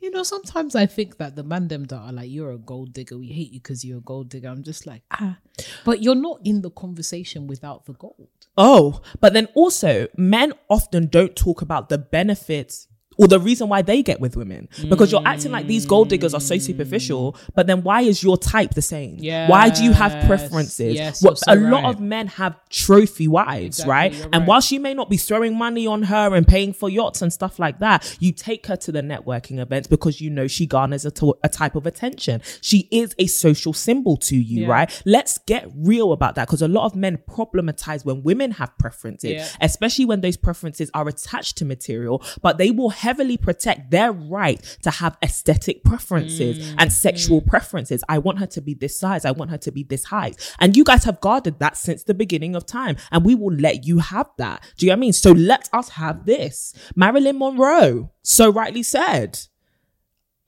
You know, sometimes I think that the man them that are like, you're a gold digger, we hate you because you're a gold digger. I'm just like, ah, but you're not in the conversation without the gold. Oh, but then also men often don't talk about the benefits or the reason why they get with women because you're acting like these gold diggers are so superficial. But then why is your type the same? Why do you have preferences? Yes, What- you're a so lot of men have trophy wives, Exactly, right? you're And right. while she may not be throwing money on her and paying for yachts and stuff like that, you take her to the networking events because you know she garners a, to- a type of attention. She is a social symbol to you, Yeah. right? Let's get real about that because a lot of men problematize when women have preferences, Yeah. especially when those preferences are attached to material, but they will heavily protect their right to have aesthetic preferences Mm, and sexual preferences. I want her to be this size. I want her to be this height. And you guys have guarded that since the beginning of time. And we will let you have that. Do you know what I mean? So let us have this. Marilyn Monroe so rightly said,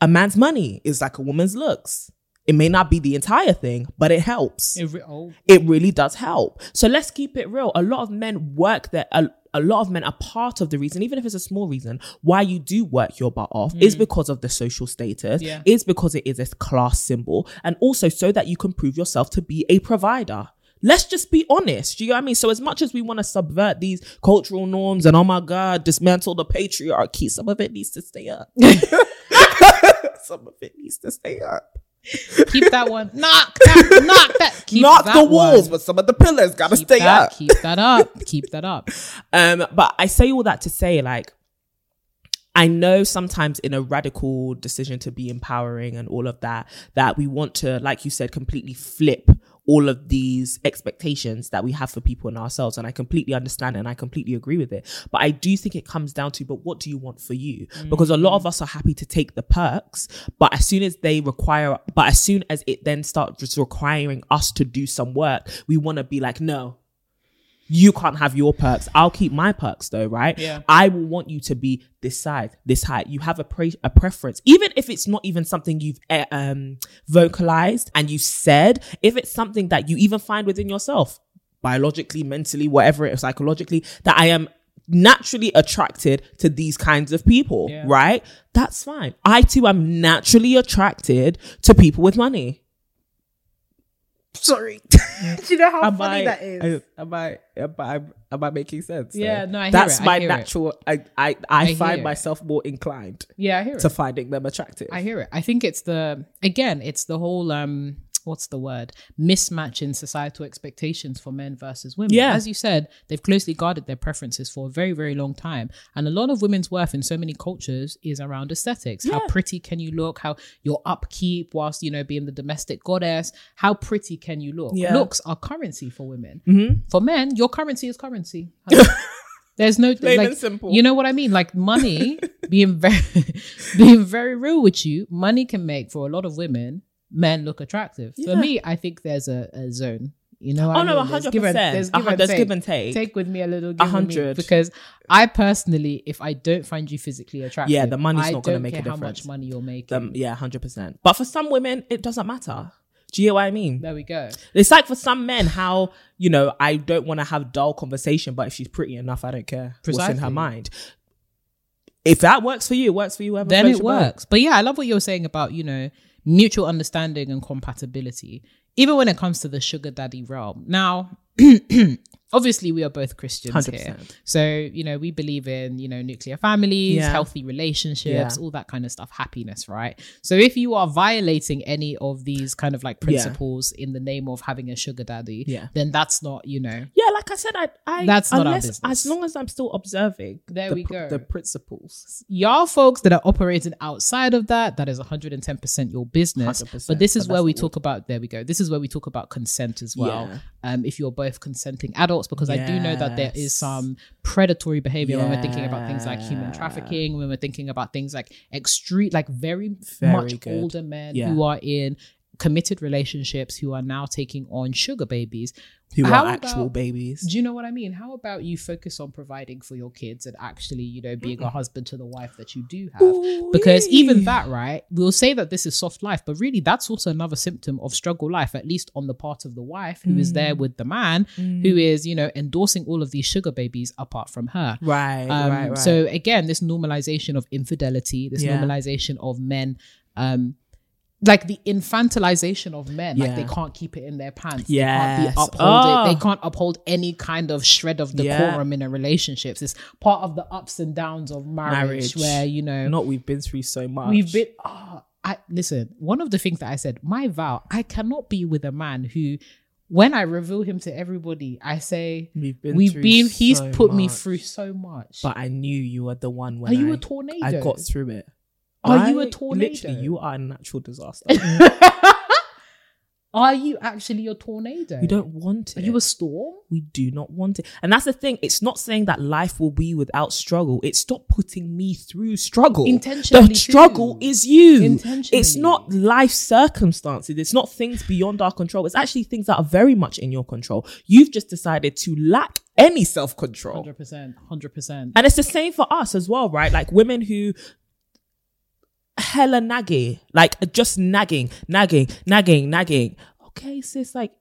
a man's money is like a woman's looks. It may not be the entire thing, but it helps Every, oh, it really does help. So let's keep it real. A lot of men work their a, a lot of men are part of the reason, even if it's a small reason, why you do work your butt off is mm. because of the social status, Yeah. is because it is a class symbol, and also so that you can prove yourself to be a provider. Let's just be honest. Do you know what I mean? So as much as we want to subvert these cultural norms and oh my god, dismantle the patriarchy, some of it needs to stay up. *laughs* *laughs* some of it needs to stay up. Keep that one. *laughs* Knock that. Knock that. Keep Not that the walls, one. but some of the pillars gotta Keep stay that, up. Keep that up. *laughs* Keep that up. Um, but I say all that to say, like, I know sometimes in a radical decision to be empowering and all of that, that we want to, like you said, completely flip all of these expectations that we have for people and ourselves. And I completely understand and I completely agree with it. But I do think it comes down to, but what do you want for you? Because a lot of mm. us are happy to take the perks, but as soon as they require, but as soon as it then starts requiring us to do some work, we want to be like, no, you can't have your perks. I'll keep my perks though, right? Yeah. I will want you to be this size, this height. You have a pre- a preference, even if it's not even something you've uh, um vocalized and you said. If it's something that you even find within yourself, biologically, mentally, whatever it is, psychologically, that I am naturally attracted to these kinds of people, Yeah. right? That's fine. I too am naturally attracted to people with money. Sorry. *laughs* *laughs* Do you know how Am funny I- that is? am I am I am I making sense? Yeah, no, I hear That's it, I my it. natural. I I, I, I find myself more inclined Yeah, I hear it. to finding them attractive. I hear it. I think it's the again, it's the whole um what's the word? Mismatch in societal expectations for men versus women. Yeah. As you said, they've closely guarded their preferences for a very, very long time. And a lot of women's worth in so many cultures is around aesthetics. How pretty can you look? How your upkeep whilst, you know, being the domestic goddess, how pretty can you look? Yeah. Looks are currency for women. Mm-hmm. For men, your currency is currency. *laughs* There's no Plain like, and simple. You know what I mean? Like money, being very, *laughs* being very real with you, money can make for a lot of women men look attractive. For me, I think there's a, a zone. You know, Oh, I no, 100%. give and- There's give and there's take. give and take. Take with me a little. Me, 100. because I personally, if I don't find you physically attractive, Yeah, the money's I not gonna don't make a difference. How much money you're making? them, yeah, hundred percent. But for some women, it doesn't matter. Do you get what I mean? there we go. It's like for some men, how you know I don't want to have dull conversation, but if she's pretty enough, I don't care what's in her mind. If that works for you, it works for you. then it works. But yeah, I love what you're saying about, you know, mutual understanding and compatibility, even when it comes to the sugar daddy realm. Now, *clears throat* obviously, we are both Christians here. 100%. So, you know, we believe in, you know, nuclear families, Yeah. healthy relationships, Yeah. all that kind of stuff, happiness, right? So, if you are violating any of these kind of like principles in the name of having a sugar daddy, Yeah. then that's not, you know, Yeah, like I said, I, I That's not our unless, business. As long as I'm still observing, There the, we go. the principles. y'all folks that are operating outside of that, that is 110% your business. 100%, But this is but where we talk about, there we go. This is where we talk about consent as well. Yeah. Um, if you're both consenting adults, because I do know that there is some predatory behavior when we're thinking about things like human trafficking, when we're thinking about things like extreme, like very, Very much good. older men Yeah. who are in committed relationships who are now taking on sugar babies. Who How are actual about- babies? Do you know what I mean? How about you focus on providing for your kids and actually, you know, being a husband to the wife that you do have? because even that, right? We'll say that this is soft life, but really that's also another symptom of struggle life, at least on the part of the wife who is Mm. there with the man who is, you know, endorsing all of these sugar babies apart from her. Right, Um, right, right. So again, this normalization of infidelity, this Yeah. normalization of men, um, like the infantilization of men, like they can't keep it in their pants. Yes. They can't be uphold Oh. it. They oh. can't uphold any kind of shred of Yeah. decorum in a relationship. It's part of the ups and downs of marriage, Marriage. where you know not we've been through so much. we've been. Oh, I listen. One of the things that I said, my vow, I cannot be with a man who. When I reveal him to everybody, I say We've been we've through been. He's so put me through so much. But I knew you were the one when Are you I, a tornado? I got through it. Are you a tornado? Literally, you are a natural disaster. *laughs* *laughs* Are you actually a tornado? we don't want it. Are you a storm? we do not want it. And that's the thing. It's not saying that life will be without struggle. It's stop putting me through struggle. Intentionally The struggle too. is you. Intentionally. It's not life circumstances. It's not things beyond our control. It's actually things that are very much in your control. You've just decided to lack any self control. Hundred percent. Hundred percent. And it's the same for us as well, right? Like women who hella nagging, like just nagging, nagging, nagging, nagging. Okay, sis, like,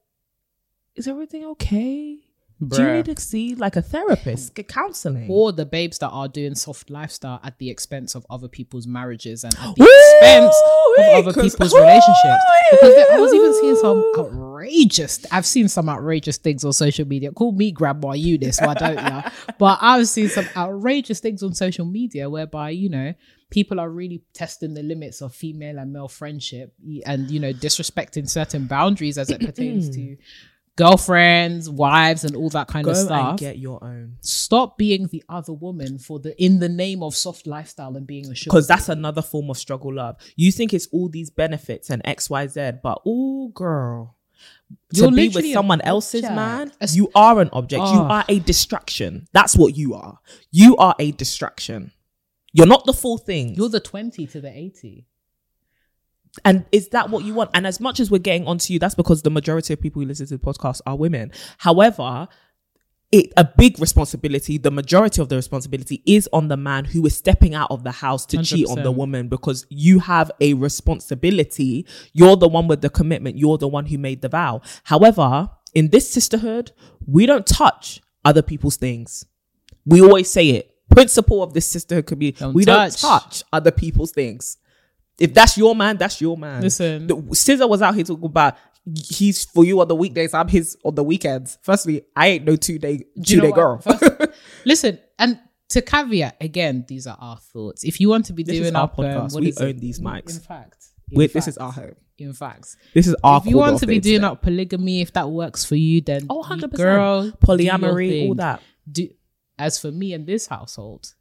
is everything okay? Do you need to see like a therapist, get counseling? or the babes that are doing soft lifestyle at the expense of other people's marriages and at the expense of other people's relationships. Because I was even seeing some outrageous. I've seen some outrageous things on social media. Call me grandma Eunice, why don't you? *laughs* But I've seen some outrageous things on social media whereby you know people are really testing the limits of female and male friendship and you know disrespecting certain boundaries as it pertains to *clears throat* girlfriends, wives, and all that kind Go of stuff and get your own. stop being the other woman for the in the name of soft lifestyle and being a sugar. Because that's another form of struggle love. You think it's all these benefits and X, Y, Z, but oh, girl, You're to be with someone else's man, you are an object. You Oh. are a distraction. That's what you are. You are a distraction. You're not the full thing. you're the twenty to the eighty. And is that what you want? And as much as we're getting onto you, that's because the majority of people who listen to the podcast are women. However, it a big responsibility, the majority of the responsibility is on the man who is stepping out of the house to cheat on the woman because you have a responsibility. You're the one with the commitment, you're the one who made the vow. However, in this sisterhood, we don't touch other people's things. We always say it. Principle of this sisterhood community. Don't we touch. don't touch other people's things. If that's your man, that's your man. Listen. The- SZA was out here talking about he's for you on the weekdays, I'm his on the weekends. Firstly, I ain't no two day you two know day what? girl. First- *laughs* listen, and to caveat again, these are our thoughts. If you want to be This doing our um, podcast. what We is it? own these mics. In fact, in Wait, this is our home. In fact, This is our if you want to be doing up polygamy, if that works for you, then Oh, 100%. girl, do polyamory, all that. do as for me and this household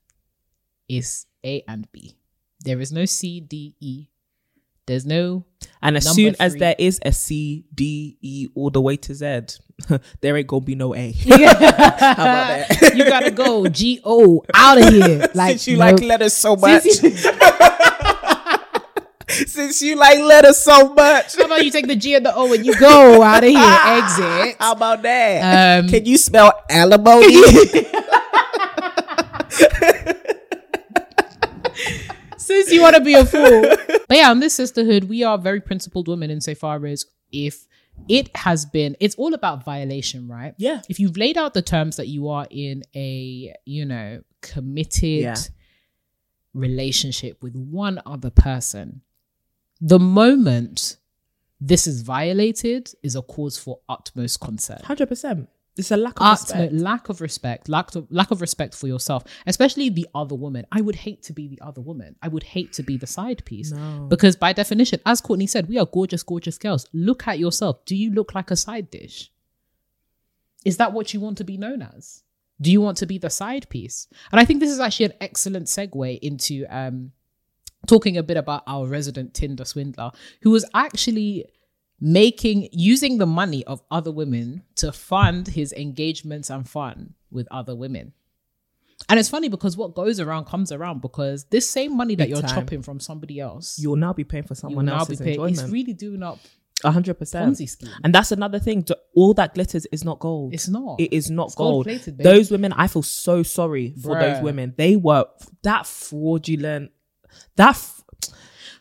is A and B. There is no C, D, E. There's no And as soon as there is a C, D, E, all the way to Z, *laughs* there ain't gonna be no A. *laughs* How about that? you gotta go G O out of here. *laughs* Like Since you no- like letters so much. Since you- Since you like letters so much. How about you take the G and the O and you go out of here? Exit. How about that? Um, Can you spell alimony? *laughs* Since you want to be a fool. But yeah, on this sisterhood, we are very principled women insofar as if it has been, it's all about violation, right? Yeah. If you've laid out the terms that you are in a, you know, committed Yeah. relationship with one other person, the moment this is violated is a cause for utmost concern. Hundred percent. It's a lack of respect. lack of respect, lack of lack of respect for yourself, especially the other woman. I would hate to be the other woman. I would hate to be the side piece because, by definition, as Courtney said, we are gorgeous, gorgeous girls. Look at yourself. Do you look like a side dish? Is that what you want to be known as? Do you want to be the side piece? And I think this is actually an excellent segue into um, talking a bit about our resident Tinder swindler, who was actually making using the money of other women to fund his engagements and fun with other women. And it's funny because what goes around comes around because this same money that Big you're time. chopping from somebody else, You'll now be paying for someone else's paying. It's really doing up. A hundred percent. Ponzi scheme. And that's another thing. All that glitters is not gold. It's not. It is not It's gold. those women, I feel so sorry for those women. They were that fraudulent. That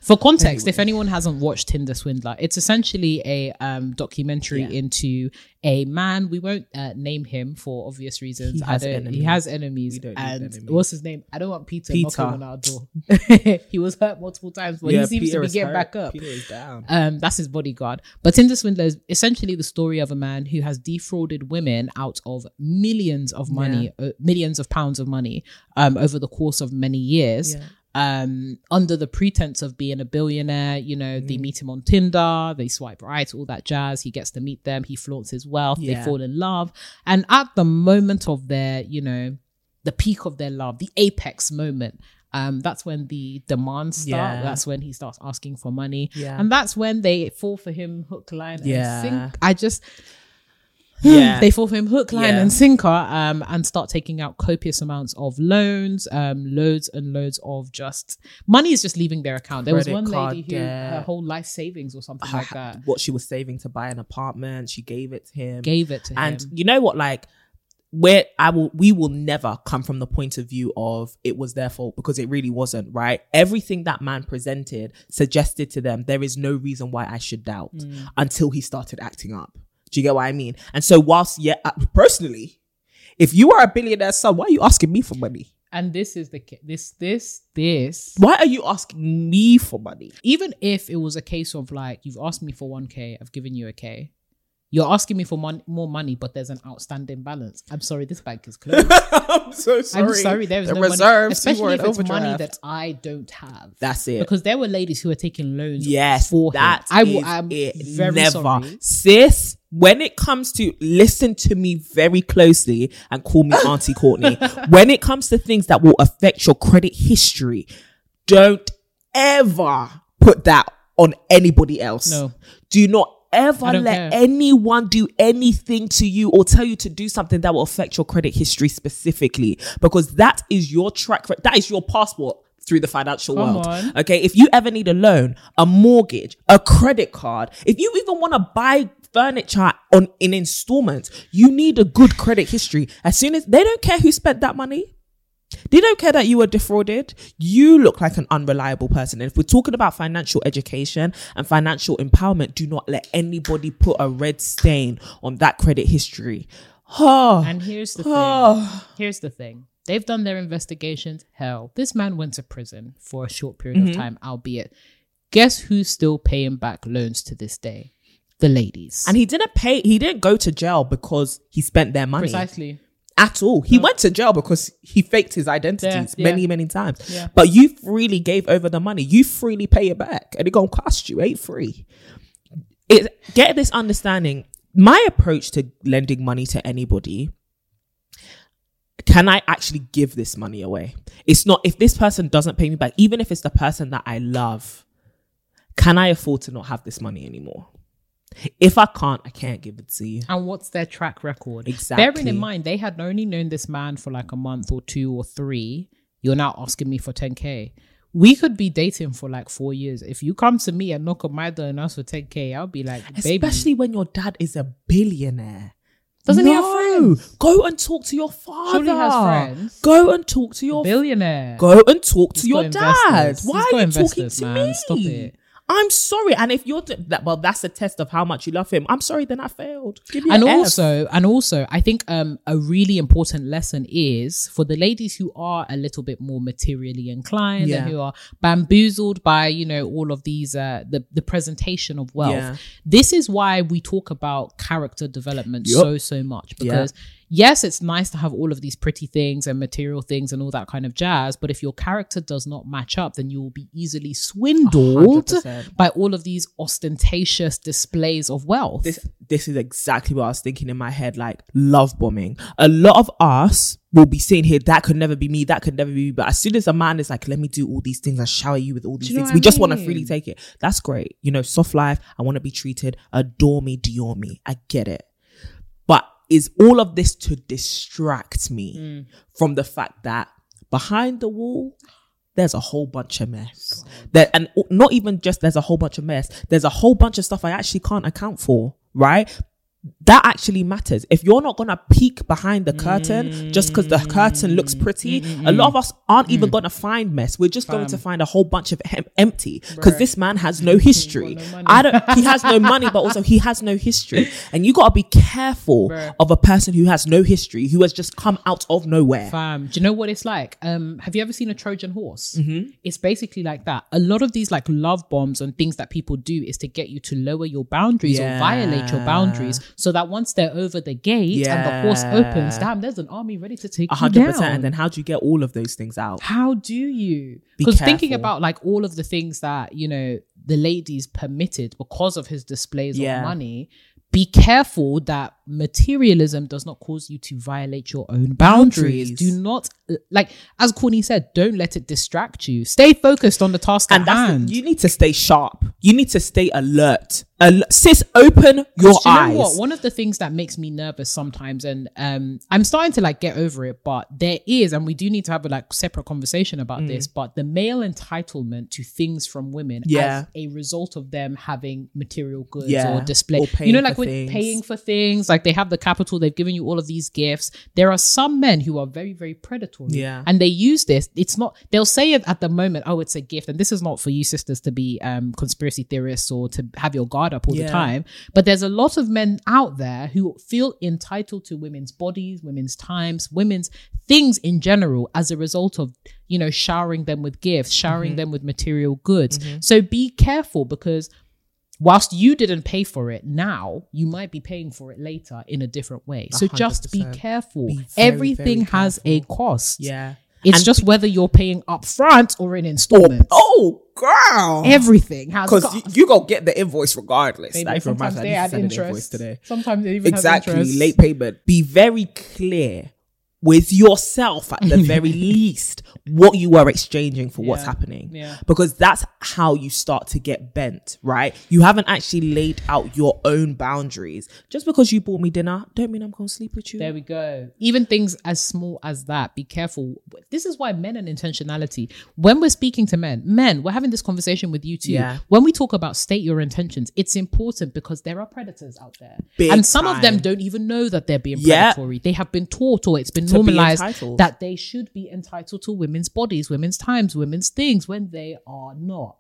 For context, if anyone hasn't watched Tinder Swindler, it's essentially a um, documentary Yeah. into a man. We won't uh, name him for obvious reasons. He I has don't- enemies. He has enemies. We don't and enemies. what's his name? I don't want Peter, Peter. knocking on our door. *laughs* *laughs* he was hurt multiple times, but yeah, he seems Peter to be getting hurt. back up. Peter is down. Um, that's his bodyguard. But Tinder Swindler is essentially the story of a man who has defrauded women out of millions of money, uh, millions of pounds of money, um, over the course of many years. Yeah. Um, under the pretense of being a billionaire, you know, Mm. they meet him on Tinder, they swipe right, all that jazz. He gets to meet them, he flaunts his wealth, they fall in love. And at the moment of their, you know, the peak of their love, the apex moment, um, that's when the demands start. Yeah. That's when he starts asking for money. Yeah. And that's when they fall for him hook, line, Yeah. and sink. I just Yeah. they fall for him hook, line, Yeah. and sinker, um, and start taking out copious amounts of loans, um, loads and loads of just money is just leaving their account. There was one lady who her whole life savings or something Her- like that what she was saving to buy an apartment, she gave it to him. gave it to and him. And you know what like where i will we will never come from the point of view of it was their fault because it really wasn't right everything that man presented suggested to them there is no reason why i should doubt Mm. until he started acting up Do you get what I mean? And so, whilst yeah, uh, personally, if you are a billionaire son, why are you asking me for money? And this is the this this this. Why are you asking me for money? Even if it was a case of like you've asked me for one k, I've given you a k. You're asking me for mon- more money, but there's an outstanding balance. I'm sorry, this bank is closed. *laughs* I'm so sorry. I'm sorry, there is the no reserves, money, especially if it's money that I don't have. That's it. Because there were ladies who were taking loans. Yes, for him. that I is will. I'm it. very Never, sorry. sis. When it comes to listen to me very closely and call me *laughs* Auntie Courtney. when it comes to things that will affect your credit history, don't ever put that on anybody else. No. Do not ever let care. anyone do anything to you or tell you to do something that will affect your credit history specifically because that is your track. That is your passport through the financial Come world. on. Okay. If you ever need a loan, a mortgage, a credit card, if you even want to buy furniture on in installments, you need a good credit history. As soon as they don't care who spent that money, they don't care that you were defrauded. You look like an unreliable person. And if we're talking about financial education and financial empowerment, do not let anybody put a red stain on that credit history. Oh, And here's the Oh. thing. Here's the thing. They've done their investigations. Hell, this man went to prison for a short period Mm-hmm. of time, albeit. Guess who's still paying back loans to this day? The ladies. and he didn't pay. He didn't go to jail because he spent their money. precisely. At all. He mm. went to jail because he faked his identities Yeah, many, yeah. many times. Yeah. But you freely gave over the money. You freely pay it back, and it gonna cost you. Ain't free. It get this understanding. My approach to lending money to anybody. Can I actually give this money away? It's not if this person doesn't pay me back, even if it's the person that I love. Can I afford to not have this money anymore? If I can't, I can't give it to you. And what's their track record? Exactly. Bearing in mind, they had only known this man for like a month or two or three. You're now asking me for 10K. We could be dating for like four years. If you come to me and knock on my door and ask for 10K, I'll be like, baby. Especially when your dad is a billionaire. Doesn't he have friends? Go and talk to your father. Surely has friends. Go and talk to your billionaire. Go and talk to your dad. investors. Why He's are you talking investors, to man. me? Stop it. I'm sorry. And if you're d- that, well, that's a test of how much you love him. I'm sorry. Then I failed. Give me and an F. also and also i think um a really important lesson is for the ladies who are a little bit more materially inclined Yeah. and who are bamboozled by you know all of these uh the, the presentation of wealth Yeah. this is why we talk about character development Yup. so so much because yes it's nice to have all of these pretty things and material things and all that kind of jazz but if your character does not match up then you will be easily swindled 100%. by all of these ostentatious displays of wealth this this is exactly what I was thinking in my head, like love bombing. A lot of us will be saying here, that could never be me, that could never be me. But as soon as a man is like, let me do all these things, I shower you with all these you know things, we I just want to freely take it. That's great. You know, soft life, I want to be treated, adore me, dior me. I get it. Is all of this to distract me Hmm. from the fact that behind the wall, there's a whole bunch of mess. That and not even just there's a whole bunch of mess. There's a whole bunch of stuff I actually can't account for, right? That actually matters. If you're not gonna peek behind the curtain just because the curtain looks mm, pretty, mm, mm, a lot of us aren't even gonna find mess. We're just going to find a whole bunch of em- empty because this man has no *laughs* history. I don't. He has no money, but also he has no history. *laughs* And you gotta be careful of a person who has no history, who has just come out of nowhere. Fam, do you know what it's like? Um, have you ever seen a Trojan horse? Mm-hmm. It's basically like that. A lot of these like love bombs and things that people do is to get you to lower your boundaries or violate your boundaries, so that once they're over the gate and the horse opens, damn, there's an army ready to take A you hundred down. percent. And then how do you get all of those things out? How do you? Be Because thinking about like all of the things that, you know, the ladies permitted because of his displays Yeah. of money, be careful that materialism does not cause you to violate your own boundaries. Boundaries. Do not, like, as Courtney said, don't let it distract you. Stay focused on the task And at hand. the, you need to stay sharp. You need to stay alert. Al- sis, open your you know eyes. what? One of the things that makes me nervous sometimes, and um, I'm starting to like get over it, but there is, and we do need to have a like separate conversation about Mm. this. But the male entitlement to things from women Yeah. as a result of them having material goods Yeah, or display, or you know, like with things. paying for things, like like they have the capital, they've given you all of these gifts. There are some men who are very, very predatory. Yeah. And they use this. It's not, they'll say it at the moment, oh, it's a gift. And this is not for you sisters to be um, conspiracy theorists or to have your guard up all Yeah. the time. But there's a lot of men out there who feel entitled to women's bodies, women's times, women's things in general as a result of, you know, showering them with gifts, showering them with material goods. So be careful because whilst you didn't pay for it now, you might be paying for it later in a different way. So just be careful. Be very, Everything very has a cost. Yeah. It's And just whether you're paying up front or in installments. Oh, oh girl. Everything has Because you, you gonna get the invoice regardless. That even sometimes they add to send an invoice interest today. Sometimes they even Exactly, late payment. be very clear with yourself at the *laughs* very least what you are exchanging for what's happening. Yeah. Because that's how you start to get bent, right? You haven't actually laid out your own boundaries. Just because you bought me dinner, don't mean I'm going to sleep with you. There we go. Even things as small as that, be careful. This is why men and intentionality, when we're speaking to men, men, we're having this conversation with you too. Yeah. When we talk about state your intentions, it's important because there are predators out there. Big and some of them don't even know that they're being Yeah. predatory. They have been taught or it's been Normalized that they should be entitled to women's bodies, women's times, women's things when they are not.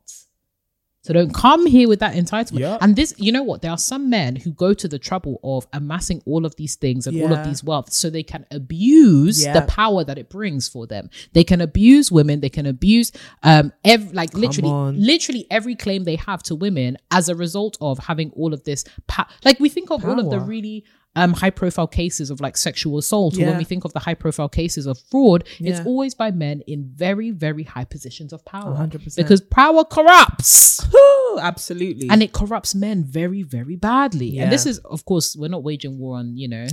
So don't come here with that entitlement. Yeah. And this, you know what? There are some men who go to the trouble of amassing all of these things and all of these wealth so they can abuse Yeah. the power that it brings for them. They can abuse women. They can abuse, um, ev- like literally, on. literally every claim they have to women as a result of having all of this. Pa- like we think of all of the really um, high profile cases of like sexual assault, or when we think of the high profile cases of fraud, it's always by men in very, very high positions of power. 100%. Because power corrupts Ooh, absolutely. and it corrupts men very very badly Yeah. and this is of course we're not waging war on you know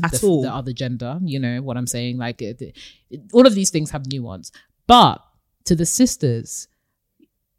the, the other gender you know what i'm saying like it, it- all of these things have nuance but to the sisters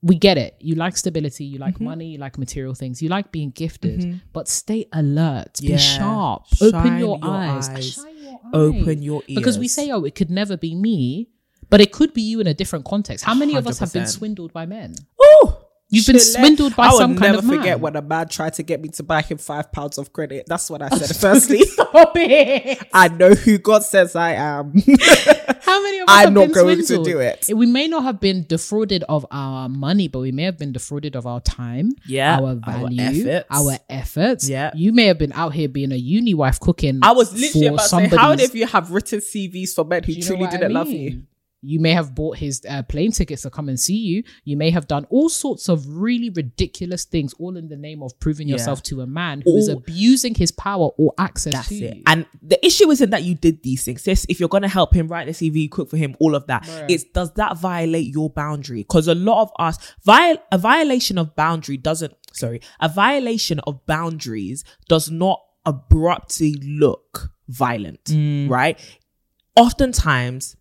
we get it. You like stability you Mm-hmm. like money you like material things. You like being gifted but stay alert. Yeah. be sharp open your, your eyes, eyes. Shine your Open your because we say oh it could never be me but it could be you in a different context. How many of us have been swindled by men? Ooh, You've been swindled by I some kind never of man. forget when a man tried to get me to buy him five pounds of credit. That's what I said. *laughs* Firstly, *laughs* Stop it. I know who God says I am. *laughs* How many of us I'm have not been going to swindled? do it. Eh, we may not have been defrauded of our money, but we may have been defrauded of our time, Yeah, our our value, efforts. our efforts. Yeah. you may have been out here being a uni wife cooking. I was literally for about to say, how of you have written CVs for men who Do you know truly didn't love mean? you? You may have bought his uh, plane tickets to come and see you. You may have done all sorts of really ridiculous things, all in the name of proving yourself to a man who is All- abusing his power or access That's to it. you. And the issue isn't that you did these things. If you're gonna help him write the CV, cook for him, all of that, it's does that violate your boundary? Because a lot of us, viol- a violation of boundary doesn't. Sorry, a violation of boundaries does not abruptly look violent, Mm. right? Oftentimes.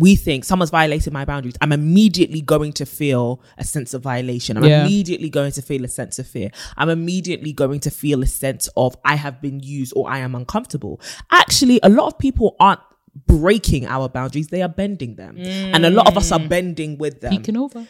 We think someone's violated my boundaries. I'm immediately going to feel a sense of violation. I'm Yeah. immediately going to feel a sense of fear. I'm immediately going to feel a sense of I have been used or I am uncomfortable. Actually, a lot of people aren't breaking our boundaries, they are bending them. And a lot of us are mm. bending with them. Peeking over.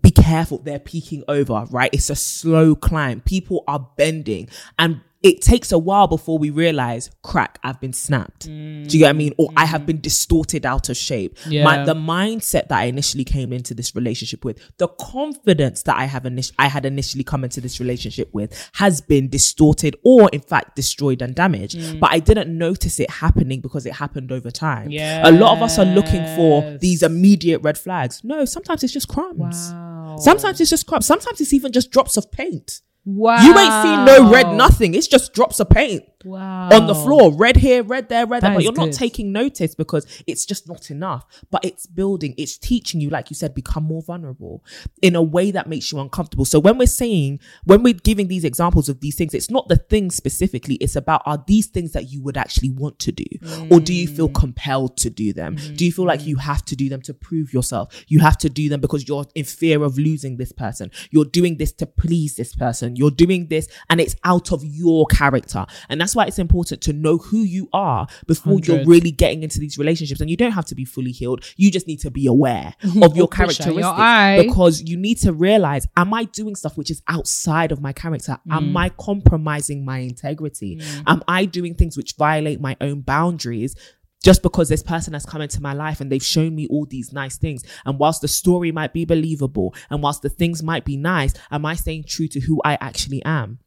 Be careful, they're peeking over, right? It's a slow climb. People are bending and it takes a while before we realize, crack, I've been snapped. Do you get what I mean? Or I have mm. been distorted out of shape. Yeah. My, the mindset that I initially came into this relationship with, the confidence that I have init- I had initially come into this relationship with has been distorted or in fact destroyed and damaged. Mm. But I didn't notice it happening because it happened over time. A lot of us are looking for these immediate red flags. No, sometimes it's just crumbs. Wow. Sometimes it's just crumbs. Sometimes it's even just drops of paint. Wow. You ain't seen no red nothing. It's just drops of paint Wow. on the floor. Red here, red there, red That there. But you're not taking notice because it's just not enough. But it's building, it's teaching you, like you said, become more vulnerable in a way that makes you uncomfortable. So when we're saying, when we're giving these examples of these things, it's not the things specifically. It's about are these things that you would actually want to do? Or do you feel compelled to do them? Do you feel like you have to do them to prove yourself? You have to do them because you're in fear of losing this person. You're doing this to please this person. You're doing this and it's out of your character. And that's that's why it's important to know who you are before you're really getting into these relationships. And you don't have to be fully healed. You just need to be aware *laughs* of your out your characteristics because you need to realize, am I doing stuff which is outside of my character? Mm. Am I compromising my integrity? Am I doing things which violate my own boundaries? Just because this person has come into my life and they've shown me all these nice things. And whilst the story might be believable and whilst the things might be nice, am I staying true to who I actually am?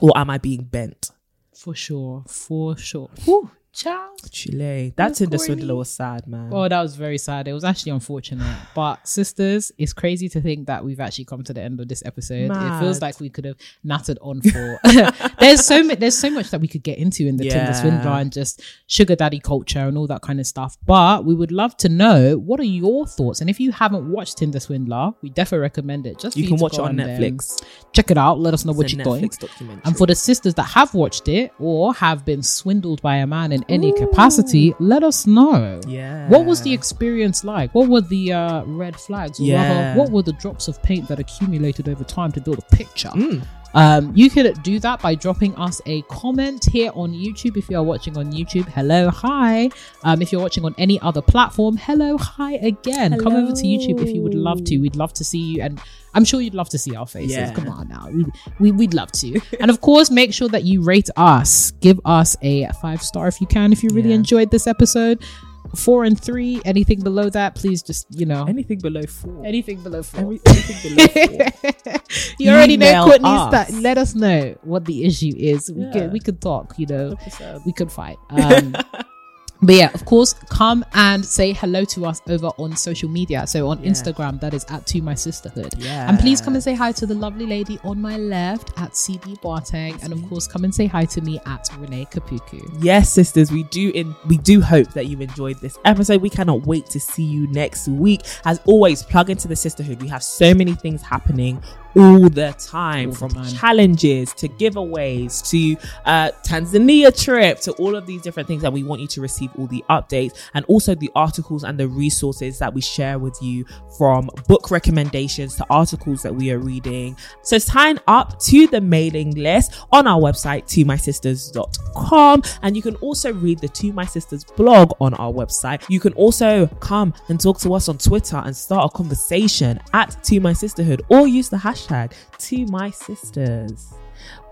Or am I being bent? For sure. For sure. Whew, ciao. Chile. That Miss Tinder swindler was sad, man. Oh, that was very sad. It was actually unfortunate. But sisters, it's crazy to think that we've actually come to the end of this episode. It feels like we could have nattered on for. *laughs* there's so much. There's so much that we could get into in the Tinder swindler and just sugar daddy culture and all that kind of stuff. But we would love to know what are your thoughts. And if you haven't watched Tinder Swindler, we definitely recommend it. Just you can to watch it go on there. Netflix. Check it out. Let us know what It's a you think. Netflix documentary. And for the sisters that have watched it or have been swindled by a man in any capacity, let us know. Yeah. What was the experience like? What were the uh, red flags? Or Yeah. rather, what were the drops of paint that accumulated over time to build a picture? Mm. Um, you could do that by dropping us a comment here on YouTube if you are watching on YouTube. Hello, hi. Um, if you're watching on any other platform, hello, hi again. Come over to YouTube if you would love to. We'd love to see you, and I'm sure you'd love to see our faces. Yeah. Come on now, we, we we'd love to. and of course, make sure that you rate us. Give us a five star if you can. If you really Yeah. enjoyed this episode. Four and three, anything below that, please just you know anything below four? anything below four. Every- anything below four. *laughs* you already know Email Courtney's that. Let us know what the issue is. We Yeah. could we could talk. You know, we could fight. Um, *laughs* but yeah, of course, come and say hello to us over on social media. So on Instagram, that is at To My Sisterhood. Yeah. And please come and say hi to the lovely lady on my left at CD Boateng, and of course, come and say hi to me at Renee Kapuku. Yes, sisters, we do in we do hope that you've enjoyed this episode. We cannot wait to see you next week. As always, plug into the sisterhood. We have so many things happening all the time, All the from time. challenges to giveaways to uh, Tanzania trip to all of these different things that we want you to receive all the updates and also the articles and the resources that we share with you from book recommendations to articles that we are reading. So sign up to the mailing list on our website, tomysisters.com. And you can also read the To My Sisters blog on our website. You can also come and talk to us on Twitter and start a conversation at To My Sisterhood or use the hashtag To My Sisters.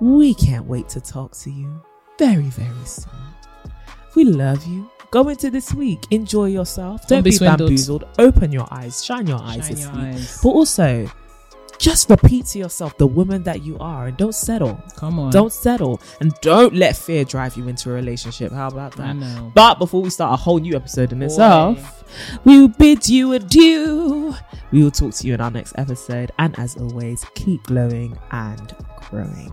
We can't wait to talk to you very, very soon. We love you. Go into this week. Enjoy yourself. Don't, Don't be be, bamboozled. Open your eyes. Shine your eyes Shine this your week. eyes. But also, just repeat to yourself the woman that you are and don't settle. Come on. Don't settle. And don't let fear drive you into a relationship. How about that? I know. But before we start a whole new episode in itself, we will bid you adieu. We will talk to you in our next episode. And as always, keep glowing and growing.